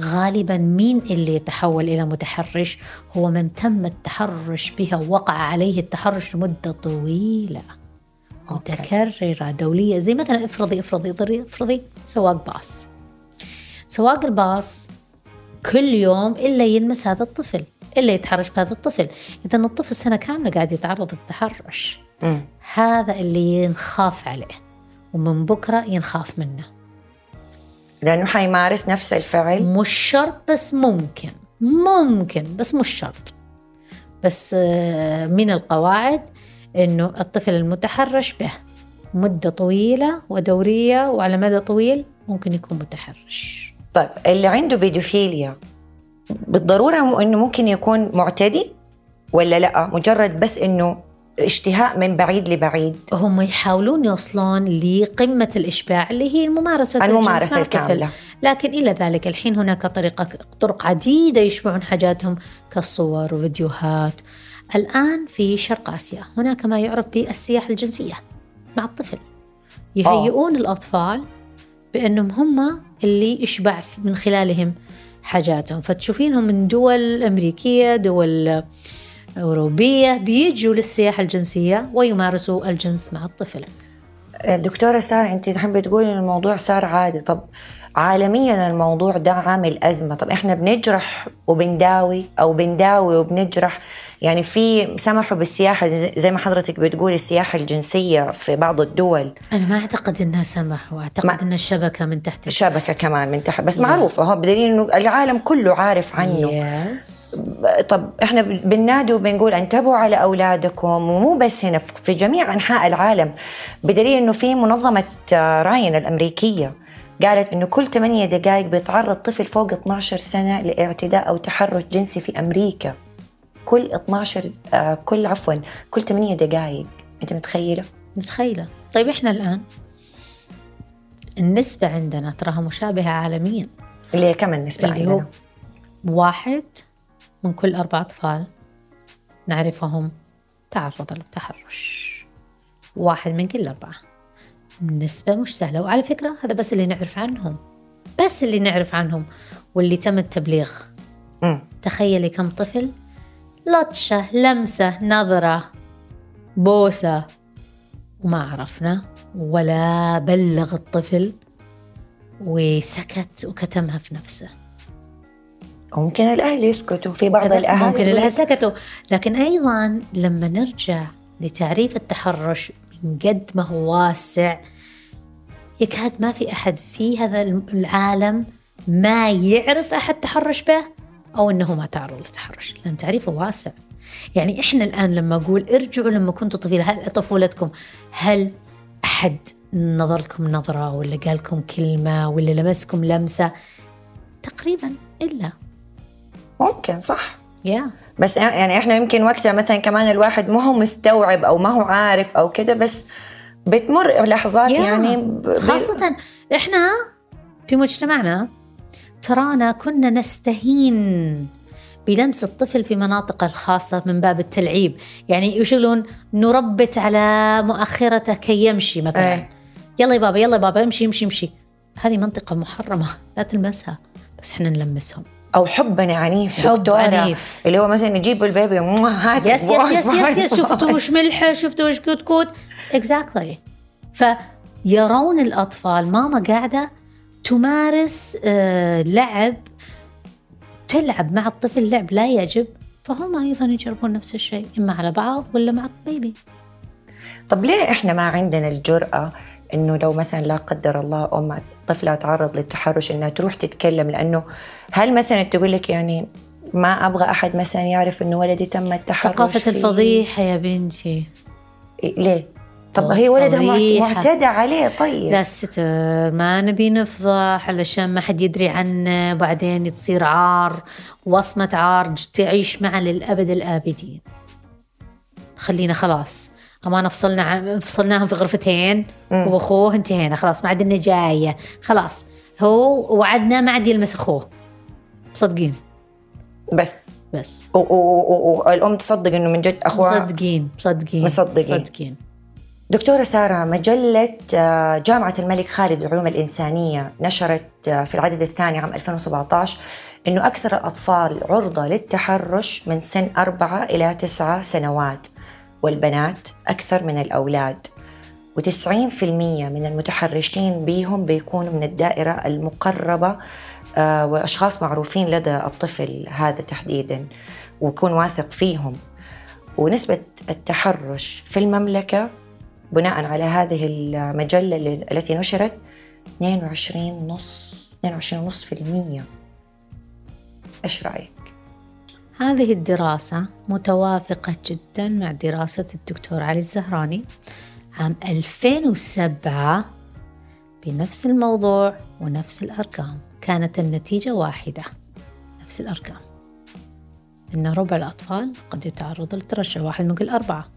غالبا مين اللي يتحول إلى متحرش؟ هو من تم التحرش بها ووقع عليه التحرش لمدة طويلة. متكررة دولية زي مثلا افرضي افرضي افرضي, افرضي سواق باص. سواق الباص كل يوم إلا يلمس هذا الطفل إلا يتحرش بهذا الطفل. إذا الطفل سنة كاملة قاعد يتعرض للتحرش. هذا اللي ينخاف عليه ومن بكرة ينخاف منه. لأنه حيمارس نفس الفعل. مش شرط بس ممكن ممكن بس مش شرط بس آه، من القواعد إنه الطفل المتحرش به مدة طويلة ودورية وعلى مدى طويل ممكن يكون متحرش. طيب اللي عنده بيدوفيليا بالضرورة إنه ممكن يكون معتدي ولا لأ؟ مجرد بس إنه اشتهاء من بعيد لبعيد. هم يحاولون يوصلون لقمة الإشباع اللي هي الممارسة الممارسة الكاملة. لكن إلى ذلك الحين هناك طريقة طرق عديدة يشبعون حاجاتهم كالصور وفيديوهات. الآن في شرق آسيا هناك ما يعرف بالسياحة الجنسية مع الطفل. يهيئون الأطفال بأنهم هم اللي يشبع من خلالهم حاجاتهم. فتشوفينهم من دول أمريكية دول أوروبية بيجوا للسياحة الجنسية ويمارسوا الجنس مع الطفل. دكتورة سارة أنت الحين بتقولي الموضوع صار عادي. طب عالميا الموضوع ده عامل أزمة. طب إحنا بنجرح وبنداوي أو بنداوي وبنجرح يعني في سمحوا بالسياحة زي ما حضرتك بتقولي السياحة الجنسية في بعض الدول. أنا ما أعتقد أنها سمحوا أعتقد أن الشبكة من تحت. الشبكة كمان من تحت بس yeah. معروفة هو بدليل أنه العالم كله عارف عنه. Yes. طب إحنا بننادي وبنقول انتبهوا على أولادكم ومو بس هنا في جميع أنحاء العالم. بدليل أنه في منظمة راين الأمريكية قالت إنه كل 8 دقائق بيتعرض طفل فوق 12 سنة لإعتداء أو تحرش جنسي في أمريكا. كل 12 آه كل عفوا كل 8 دقائق أنت متخيلة؟ متخيلة. طيب إحنا الآن النسبة عندنا تراها مشابهة عالميا. اللي هي كم النسبة اللي عندنا؟ هو واحد من كل أربع أطفال نعرفهم تعرض للتحرش. واحد من كل أربعة. النسبة مش سهلة. وعلى فكرة هذا بس اللي نعرف عنهم. بس اللي نعرف عنهم واللي تم التبليغ. م. تخيلي كم طفل لطشة لمسة نظرة. بوسة. وما عرفنا ولا بلغ الطفل وسكت وكتمها في نفسه. ممكن الأهل يسكتوا في بعض الأهل. ممكن الأهل سكتوا. لكن أيضا لما نرجع لتعريف التحرش من قد ما هو واسع يكاد ما في أحد في هذا العالم ما يعرف أحد تحرش به. أو أنه ما تعرض للتحرش. لأن تعريفه واسع. يعني إحنا الآن لما أقول ارجعوا لما كنتوا طفيلة طفولتكم هل أحد نظر لكم نظرة ولا قال لكم كلمة ولا لمسكم لمسة؟ تقريبا إلا. ممكن صح. يا بس يعني إحنا يمكن وقتها مثلا كمان الواحد ما هو مستوعب أو ما هو عارف أو كده بس بتمر لحظات يا. يعني ب... خاصة إحنا في مجتمعنا ترانا كنا نستهين بلمس الطفل في مناطقه الخاصة من باب التلعيب. يعني يشغلون نربت على مؤخرته كي يمشي مثلا. إيه. يلا يا بابا يلا يا بابا امشي امشي امشي. هذه منطقة محرمة لا تلمسها بس إحنا نلمسهم. أو حبا عنيف حب دكتورة عنيف. اللي هو مثلا يجيب البيبي هات يس يس يس يس, يس شفتوا. وش ملحة شفتوا وش كتكوت اكزاكتلي فيرون الأطفال ماما قاعدة تمارس آه لعب تلعب مع الطفل لعب لا يجب فهم أيضا يجربون نفس الشيء إما على بعض ولا مع البيبي طب ليه إحنا ما عندنا الجرأة إنه لو مثلا لا قدر الله ام طفلة تعرض للتحرش إنها تروح تتكلم لأنه هل مثلا تقول لك يعني ما أبغى أحد مثلا يعرف إنه ولدي تم التحرش ثقافة؟ الفضيحة يا بنتي إيه، ليه؟ طب هي ولدها. معتدى عليه طيب. لا ستر ما نبي نفضح علشان ما حد يدري عنه. بعدين تصير عار وصمة عار تعيش معه للأبد الآبدين. خلينا خلاص. أمانة فصلنا فصلناهم في غرفتين مم. هو أخوه انتهينا. خلاص ما عاد جاية. خلاص. هو وعدنا ما عاد يلمس أخوه. مصدقين؟ بس. بس. والأم تصدق إنه من جد أخوها؟ مصدقين مصدقين مصدقين. مصدقين. دكتورة سارة مجلة آه، جامعة الملك خالد للعلوم الإنسانية نشرت آه، في العدد الثاني عام 2017 أنه أكثر الأطفال عرضة للتحرش من سن أربعة إلى تسعة سنوات والبنات أكثر من الأولاد. و90% من المتحرشين بهم بيكونوا من الدائرة المقربة آه، وأشخاص معروفين لدى الطفل هذا تحديدا ويكون واثق فيهم. ونسبة التحرش في المملكة بناء على هذه المجلة التي نشرت 22 نص 22 نص في المية. إيش رأيك؟ هذه الدراسة متوافقة جدا مع دراسة الدكتور علي الزهراني. عام 2007 بنفس الموضوع ونفس الأرقام. كانت النتيجة واحدة. نفس الأرقام. إن ربع الأطفال قد يتعرضوا للترشح واحد من كل أربعة.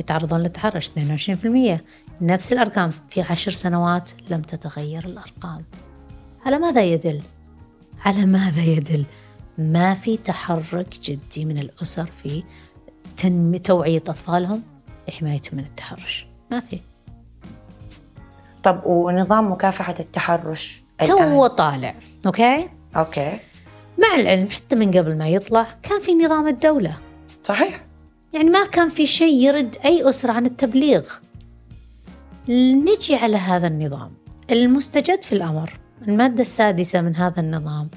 يتعرضون للتحرش. 22% نفس الأرقام. في عشر سنوات لم تتغير الأرقام. على ماذا يدل؟ على ماذا يدل؟ ما في تحرك جدي من الأسر في تنمي توعية أطفالهم؟ لحمايتهم من التحرش. ما في. طب ونظام مكافحة التحرش تو طالع. أوكي؟ أوكي. مع العلم حتى من قبل ما يطلع كان في نظام الدولة. صحيح. يعني ما كان في شيء يرد أي أسرة عن التبليغ. نجي على هذا النظام. المستجد في الأمر المادة السادسة من هذا النظام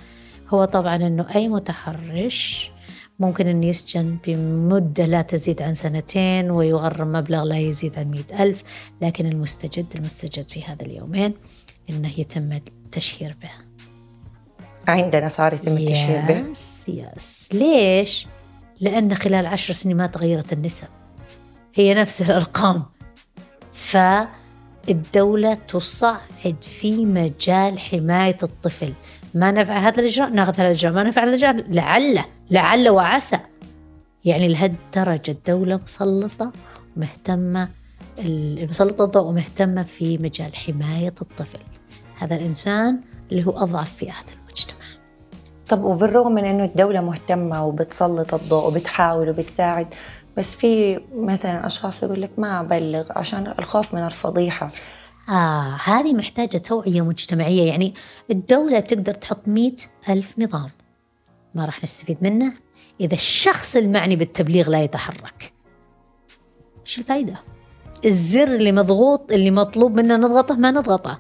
هو طبعا أنه أي متحرش ممكن أن يسجن بمدة لا تزيد عن سنتين ويغرم مبلغ لا يزيد عن مئة ألف. لكن المستجد المستجد في هذا اليومين أنه يتم التشهير به. عندنا صار يتم التشهير به. يس يس ليش؟ لأن خلال عشر سنين ما تغيرت النسب. هي نفس الأرقام. فالدولة تصعد في مجال حماية الطفل. ما نفع هذا الإجراء؟ ناخذ هذا الإجراء. ما نفع هذا الإجراء؟ لعل لعل وعسى. يعني لهالدرجة الدولة مسلطة ومهتمة مسلطة الضوء ومهتمة في مجال حماية الطفل. هذا الإنسان اللي هو أضعف فئات المجتمع. طب وبالرغم من إنه الدولة مهتمة وبتسلط الضوء وبتحاول وبتساعد بس في مثلا أشخاص يقول لك ما أبلغ عشان الخوف من الفضيحة. آه هذه محتاجة توعية مجتمعية. يعني الدولة تقدر تحط مئة ألف نظام. ما راح نستفيد منه إذا الشخص المعني بالتبليغ لا يتحرك. إيش الفائدة؟ الزر اللي مضغوط اللي مطلوب منا نضغطه ما نضغطه.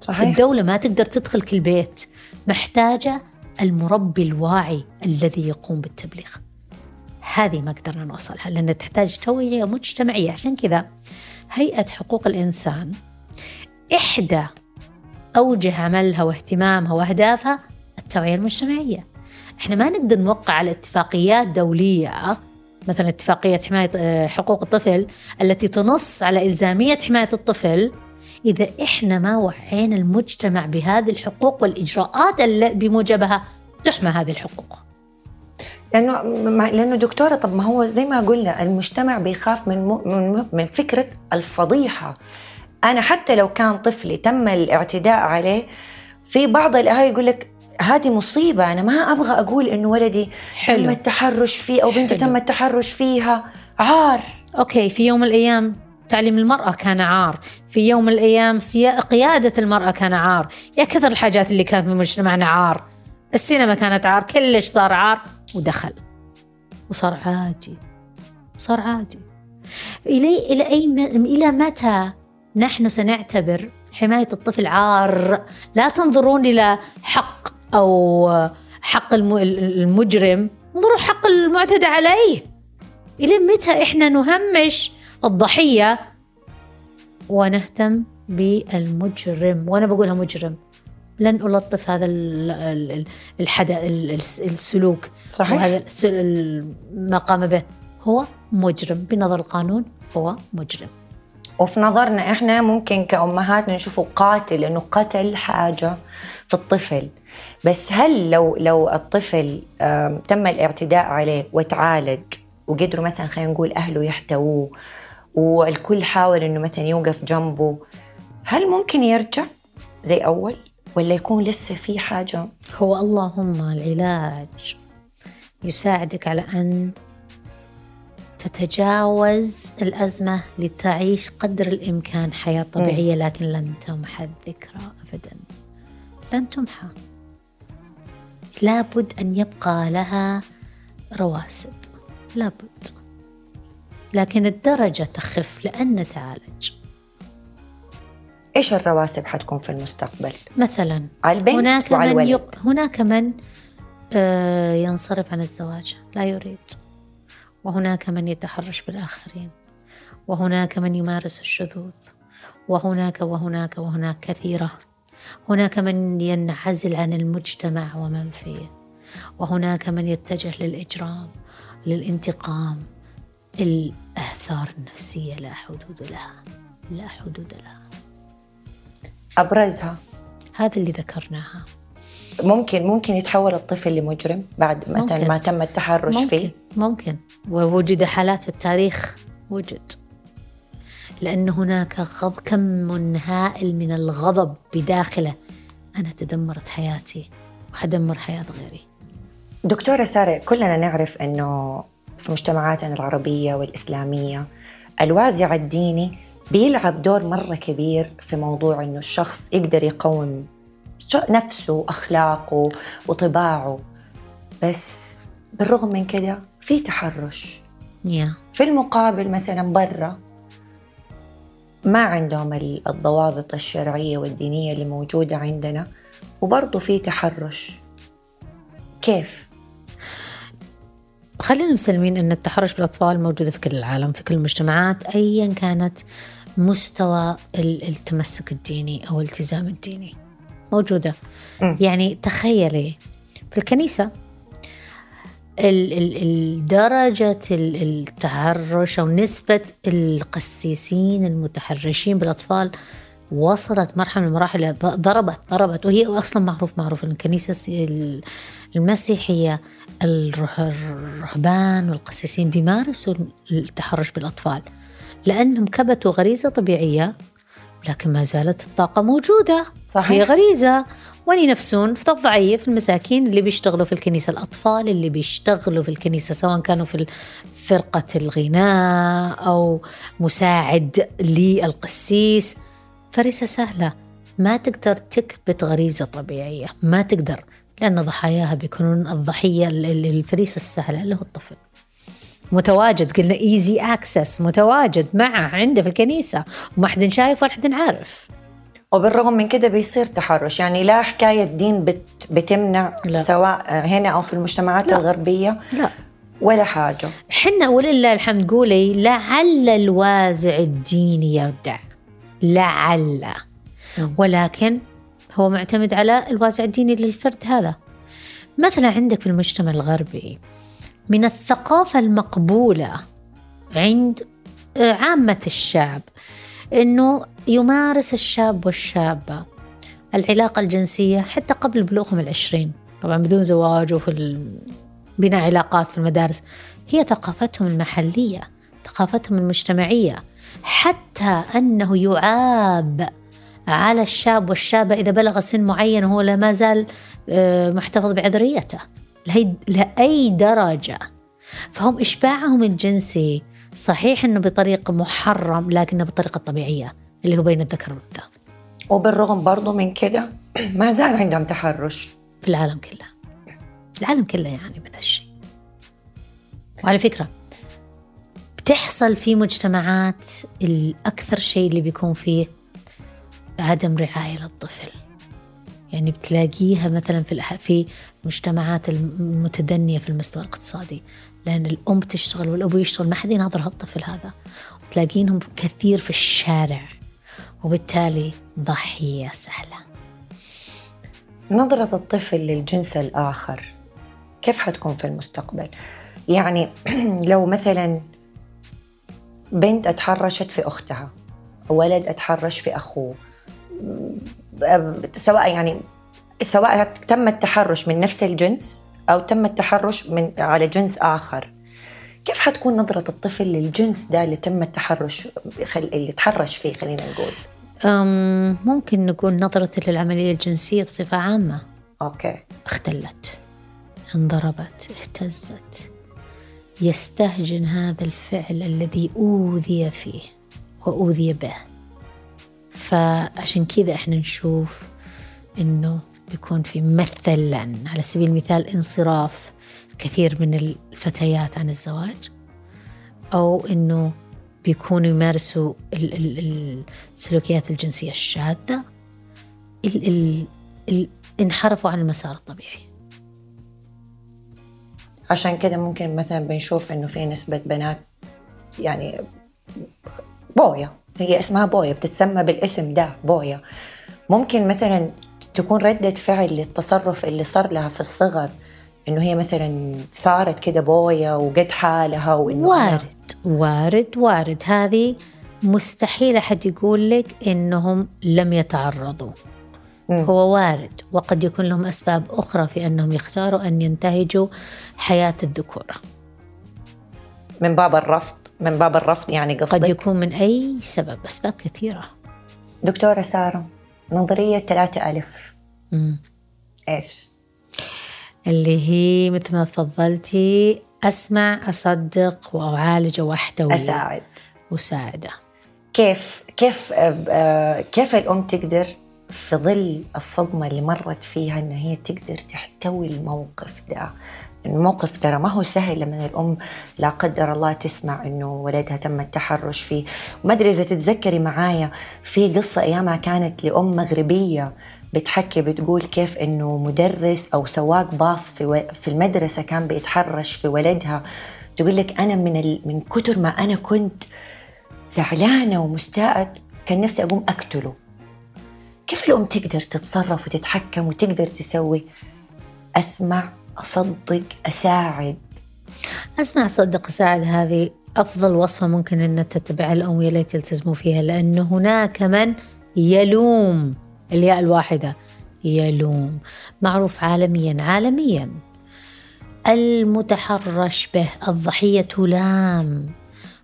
صحيح. الدولة ما تقدر تدخل كل بيت. محتاجة المربي الواعي الذي يقوم بالتبليغ. هذه ما قدرنا نوصلها لأنها تحتاج توعية مجتمعية. عشان كذا هيئة حقوق الإنسان إحدى أوجه عملها واهتمامها وأهدافها التوعية المجتمعية. إحنا ما نقدر نوقع على اتفاقيات دولية مثلا اتفاقية حماية آه، حقوق الطفل التي تنص على إلزامية حماية الطفل إذا إحنا ما وعينا المجتمع بهذه الحقوق والإجراءات اللي بموجبها تحمى هذه الحقوق لأنه لأنه دكتورة طب ما هو زي ما قلنا المجتمع بيخاف من من من فكرة الفضيحة أنا حتى لو كان طفلي تم الاعتداء عليه في بعض الأهالي يقول لك هذه مصيبة أنا ما أبغى أقول إنه ولدي حلو. تم التحرش فيه أو بنتي. تم التحرش فيها عار أوكي في يوم من الأيام تعليم المرأة كان عار. في يوم من الأيام. قيادة المرأة كان عار. يا كثر الحاجات اللي كانت في مجتمعنا عار. السينما كانت عار. كلش صار عار ودخل. وصار عادي صار عادي إلى إلى أي م... إلى متى نحن سنعتبر حماية الطفل عار؟ لا تنظرون إلى حق أو حق الم... المجرم. انظروا حق المعتدى عليه. إلى متى إحنا نهمش الضحية. ونهتم بالمجرم. وأنا بقولها مجرم. لن ألطف هذا ال- ال- الحدا ال- الس- السلوك. صحيح. وهذا ما قام به. هو مجرم. بنظر القانون هو مجرم. وفي نظرنا إحنا ممكن كأمهات نشوفه قاتل إنه قتل حاجة في الطفل. بس هل لو لو الطفل تم الاعتداء عليه وتعالج وقدروا مثلا خلينا نقول أهله يحتووه والكل حاول إنه مثلا يوقف جنبه. هل ممكن يرجع زي أول ولا يكون لسه في حاجة؟ هو اللهم العلاج يساعدك على أن تتجاوز الأزمة لتعيش قدر الإمكان حياة طبيعية لكن لن تمحى الذكرى أبدا. لن تمحى. لابد أن يبقى لها رواسب. لابد. لكن الدرجة تخف لأن نتعالج إيش الرواسب حتكون في المستقبل؟ مثلا على البنت هناك وعلى من يق... هناك من آه، ينصرف عن الزواج لا يريد. وهناك من يتحرش بالآخرين. وهناك من يمارس الشذوذ. وهناك وهناك وهناك كثيرة. هناك من ينعزل عن المجتمع ومن فيه. وهناك من يتجه للإجرام للانتقام. الآثار النفسية لا حدود لها لا حدود لها. أبرزها. هذا اللي ذكرناها. ممكن ممكن يتحول الطفل لمجرم بعد مثلا. ما تم التحرش ممكن فيه. ممكن. ووجد حالات في التاريخ وجد. لأن هناك غض كم هائل من الغضب بداخله. أنا تدمرت حياتي وحدمر حياة غيري. دكتورة سارة كلنا نعرف أنه في مجتمعاتنا العربية والإسلامية الوازع الديني بيلعب دور مرة كبير في موضوع أنه الشخص يقدر يقوم نفسه وأخلاقه وطباعه بس بالرغم من كده في تحرش yeah. في المقابل مثلا برا ما عندهم الضوابط الشرعية والدينية اللي موجودة عندنا وبرضه في تحرش كيف؟ خلينا مسلمين أن التحرش بالأطفال موجودة في كل العالم في كل المجتمعات أيا كانت مستوى التمسك الديني أو الالتزام الديني موجودة م. يعني تخيلي في الكنيسة درجة التحرش أو نسبة القسيسين المتحرشين بالأطفال وصلت مرحلة من المراحل ضربت ضربت وهي أصلا معروف معروف الكنيسة المسيحية الرهبان والقسيسين بيمارسوا التحرش بالأطفال لأنهم كبتوا غريزة طبيعية لكن ما زالت الطاقة موجودة. صحيح. هي غريزة. وين ينفسون؟ في الضعيف المساكين اللي بيشتغلوا في الكنيسة. الأطفال اللي بيشتغلوا في الكنيسة سواء كانوا في فرقة الغناء أو مساعد للقسيس. فريسة سهلة. ما تقدر تكبت غريزة طبيعية. ما تقدر لأن ضحاياها بيكونون الضحية الفريسة السهلة اللي هو الطفل. متواجد قلنا easy access متواجد معه عنده في الكنيسة. وما حد شايف ولا حد عارف. وبالرغم من كده بيصير تحرش. يعني لا حكاية دين بت بتمنع لا. سواء هنا أو في المجتمعات لا. الغربية لا. ولا حاجة. حنا ولله الحمد قولي لعل الوازع الديني يودع لعل. ولكن هو معتمد على الوازع الديني للفرد هذا. مثلا عندك في المجتمع الغربي من الثقافة المقبولة عند عامة الشعب إنه يمارس الشاب والشابة العلاقة الجنسية حتى قبل بلوغهم العشرين. طبعا بدون زواج وفي بناء علاقات في المدارس. هي ثقافتهم المحلية ثقافتهم المجتمعية. حتى أنه يعاب على الشاب والشابة إذا بلغ سن معين وهو لا زال آه، محتفظ بعذريته لأي درجة. فهم إشباعهم الجنسي صحيح أنه بطريقة محرم لكنه بطريقة طبيعية اللي هو بين الذكر والأنثى. وبالرغم برضو من كده ما زال عندهم تحرش. في العالم كله. العالم كله يعني من هالشيء. وعلى فكرة بتحصل في مجتمعات الأكثر شيء اللي بيكون فيه عدم رعاية للطفل. يعني بتلاقيها مثلا في في المجتمعات المتدنية في المستوى الاقتصادي لأن الأم تشتغل والأبو يشتغل ما حد يناظر هالطفل هذا. وتلاقينهم كثير في الشارع وبالتالي ضحية سهلة. نظرة الطفل للجنس الآخر كيف حتكون في المستقبل؟ يعني لو مثلا بنت اتحرشت في أختها ولد اتحرش في أخوه. سواء يعني سواء تم التحرش من نفس الجنس أو تم التحرش من على جنس آخر. كيف حتكون نظرة الطفل للجنس ده اللي تم التحرش اللي تحرش فيه خلينا نقول؟ ممكن نقول نظرته للعملية الجنسية بصفة عامة. أوكي. اختلت انضربت اهتزت. يستهجن هذا الفعل الذي أوذي فيه وأوذي به. فعشان كذا إحنا نشوف إنه بيكون في مثلا على سبيل المثال انصراف كثير من الفتيات عن الزواج أو إنه بيكونوا يمارسوا السلوكيات الجنسية الشاذة ال ال ال انحرفوا عن المسار الطبيعي. عشان كده ممكن مثلا بنشوف إنه في نسبة بنات يعني بويا هي اسمها بويا بتتسمى بالاسم ده بويا ممكن مثلا تكون ردة فعل للتصرف اللي صار لها في الصغر إنه هي مثلا صارت كده بويا وقد حالها وإنه وارد وارد وارد. هذه مستحيل أحد يقول لك إنهم لم يتعرضوا. هو وارد وقد يكون لهم أسباب أخرى في أنهم يختاروا أن ينتهجوا حياة الذكوره من باب الرفض من باب الرفض يعني قصدك؟ قد يكون من أي سبب أسباب كثيرة. دكتورة سارة نظرية ثلاثة ألف. مم. إيش؟ اللي هي مثل ما تفضلتي أسمع أصدق وأعالج وأحتوي. أساعد. وساعدة. كيف كيف آه، آه، كيف الأم تقدر في ظل الصدمة اللي مرت فيها إن هي تقدر تحتوي الموقف ده. الموقف ترى ما هو سهل لما الأم لا قدر الله تسمع إنه ولدها تم التحرش فيه. ما أدري إذا تتذكري معايا في قصة أيامها كانت لأم مغربية بتحكي بتقول كيف إنه مدرس أو سواق باص في, و... في المدرسة كان بيتحرش في ولدها. تقول لك أنا من ال... من كتر ما أنا كنت زعلانة ومستاءة كان نفسي أقوم أقتله. كيف الأم تقدر تتصرف وتتحكم وتقدر تسوي؟ أسمع أصدق أساعد. أسمع صدق أساعد. هذه أفضل وصفة ممكن أن تتبعها الأم ويا ليت يلتزموا فيها لأنه هناك من يلوم. الياء الواحدة يلوم. معروف عالميا عالميا. المتحرش به الضحية تلام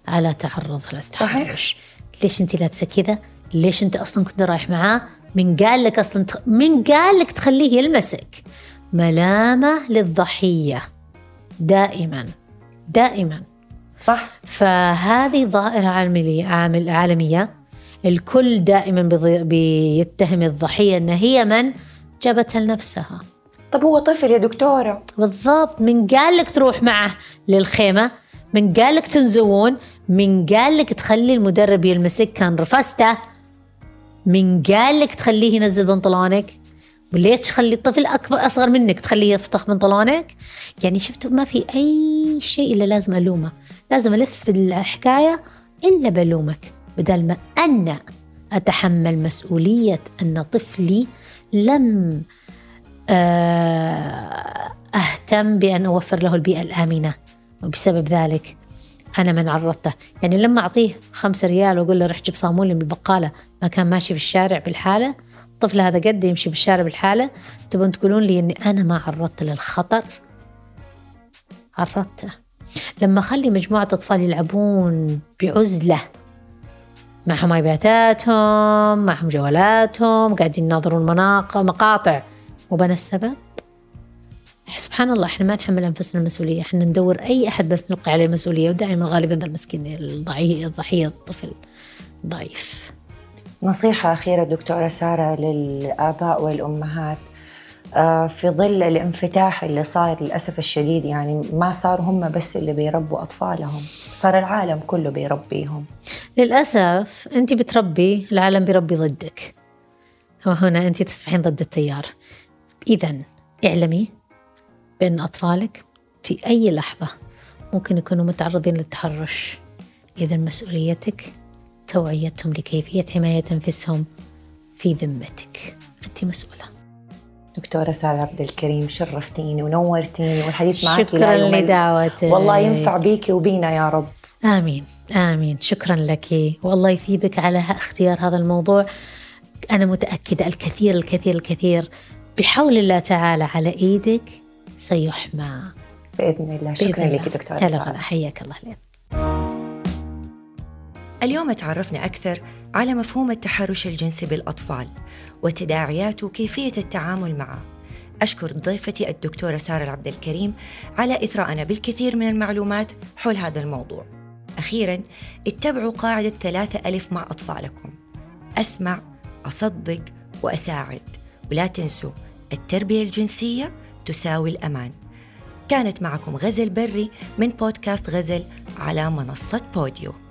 على تعرضها للتحرش. ليش أنت لابسة كذا؟ ليش أنت أصلا كنت رايح معاه؟ من قال لك أصلا تخ... من قال لك تخليه يلمسك. ملامة للضحية. دائما. دائما. صح. فهذه ظاهرة عالميه عامل عالمية. الكل دائما. بيتهم الضحية إن هي من؟ جابتها لنفسها. طب هو طفل يا دكتورة. بالضبط. من قال لك تروح معه للخيمة؟ من قال لك تنزوون؟ من قال لك تخلي المدرب يلمسك. كان رفسته. من قال لك تخليه ينزل بنطلونك وليش تخلي الطفل اكبر أصغر منك تخليه يفتح بنطلونك يعني شفتوا ما في أي شيء إلا لازم ألومه. لازم ألف الحكاية إلا بلومك بدل ما أنا أتحمل مسؤولية أن طفلي لم آه، أهتم بأن أوفر له البيئة الآمنة. وبسبب ذلك أنا من عرضته. يعني لما أعطيه خمسة ريال وأقول له روح جيب صامون من البقالة ما كان ماشي في الشارع بالحالة الطفل هذا قد يمشي بالشارع بالحالة تبون تقولون لي أني أنا ما عرضته للخطر؟ عرضته. لما أخلي مجموعة أطفال يلعبون بعزلة معهم آيباتاتهم معهم جوالاتهم قاعدين يناظرون مناقة مقاطع. وبنا السبب؟ سبحان الله إحنا ما نحمل أنفسنا المسؤوليه إحنا ندور أي أحد بس نلقي عليه المسؤوليه ودائما غالبا ذا المسكين الضعيف الضحية الطفل ضعيف. نصيحة أخيرة دكتورة سارة للآباء والأمهات. آه، في ظل الانفتاح اللي صار للأسف الشديد يعني ما صار هم بس اللي بيربوا أطفالهم صار العالم كله بيربيهم. للأسف أنت بتربي العالم بيربي ضدك. وهنا أنت تسبحين ضد التيار. إذا اعلمي بأن أطفالك في أي لحظة ممكن يكونوا متعرضين للتحرش. إذا مسؤوليتك توعيتهم لكيفية حماية أنفسهم في ذمتك. أنت مسؤولة. دكتورة سارة عبد الكريم شرفتيني ونورتيني والحديث معك شكرا لدعوتك. والله ينفع بيكي وبينا يا رب. آمين آمين. شكرا لك. والله يثيبك على اختيار هذا الموضوع. أنا متأكدة الكثير الكثير الكثير بحول الله تعالى على إيدك سيحمى. بإذن الله. شكرا لك دكتورة هلا حياك الله. لين. اليوم تعرفنا أكثر على مفهوم التحرش الجنسي بالأطفال وتداعياته وكيفية التعامل معه. أشكر ضيفتي الدكتورة سارة العبد الكريم على إثراءنا بالكثير من المعلومات حول هذا الموضوع. أخيرا اتبعوا قاعدة ثلاثة ألف مع أطفالكم. أسمع أصدق وأساعد. ولا تنسوا التربية الجنسية تساوي الأمان. كانت معكم غزل بري من بودكاست غزل على منصة بوديو.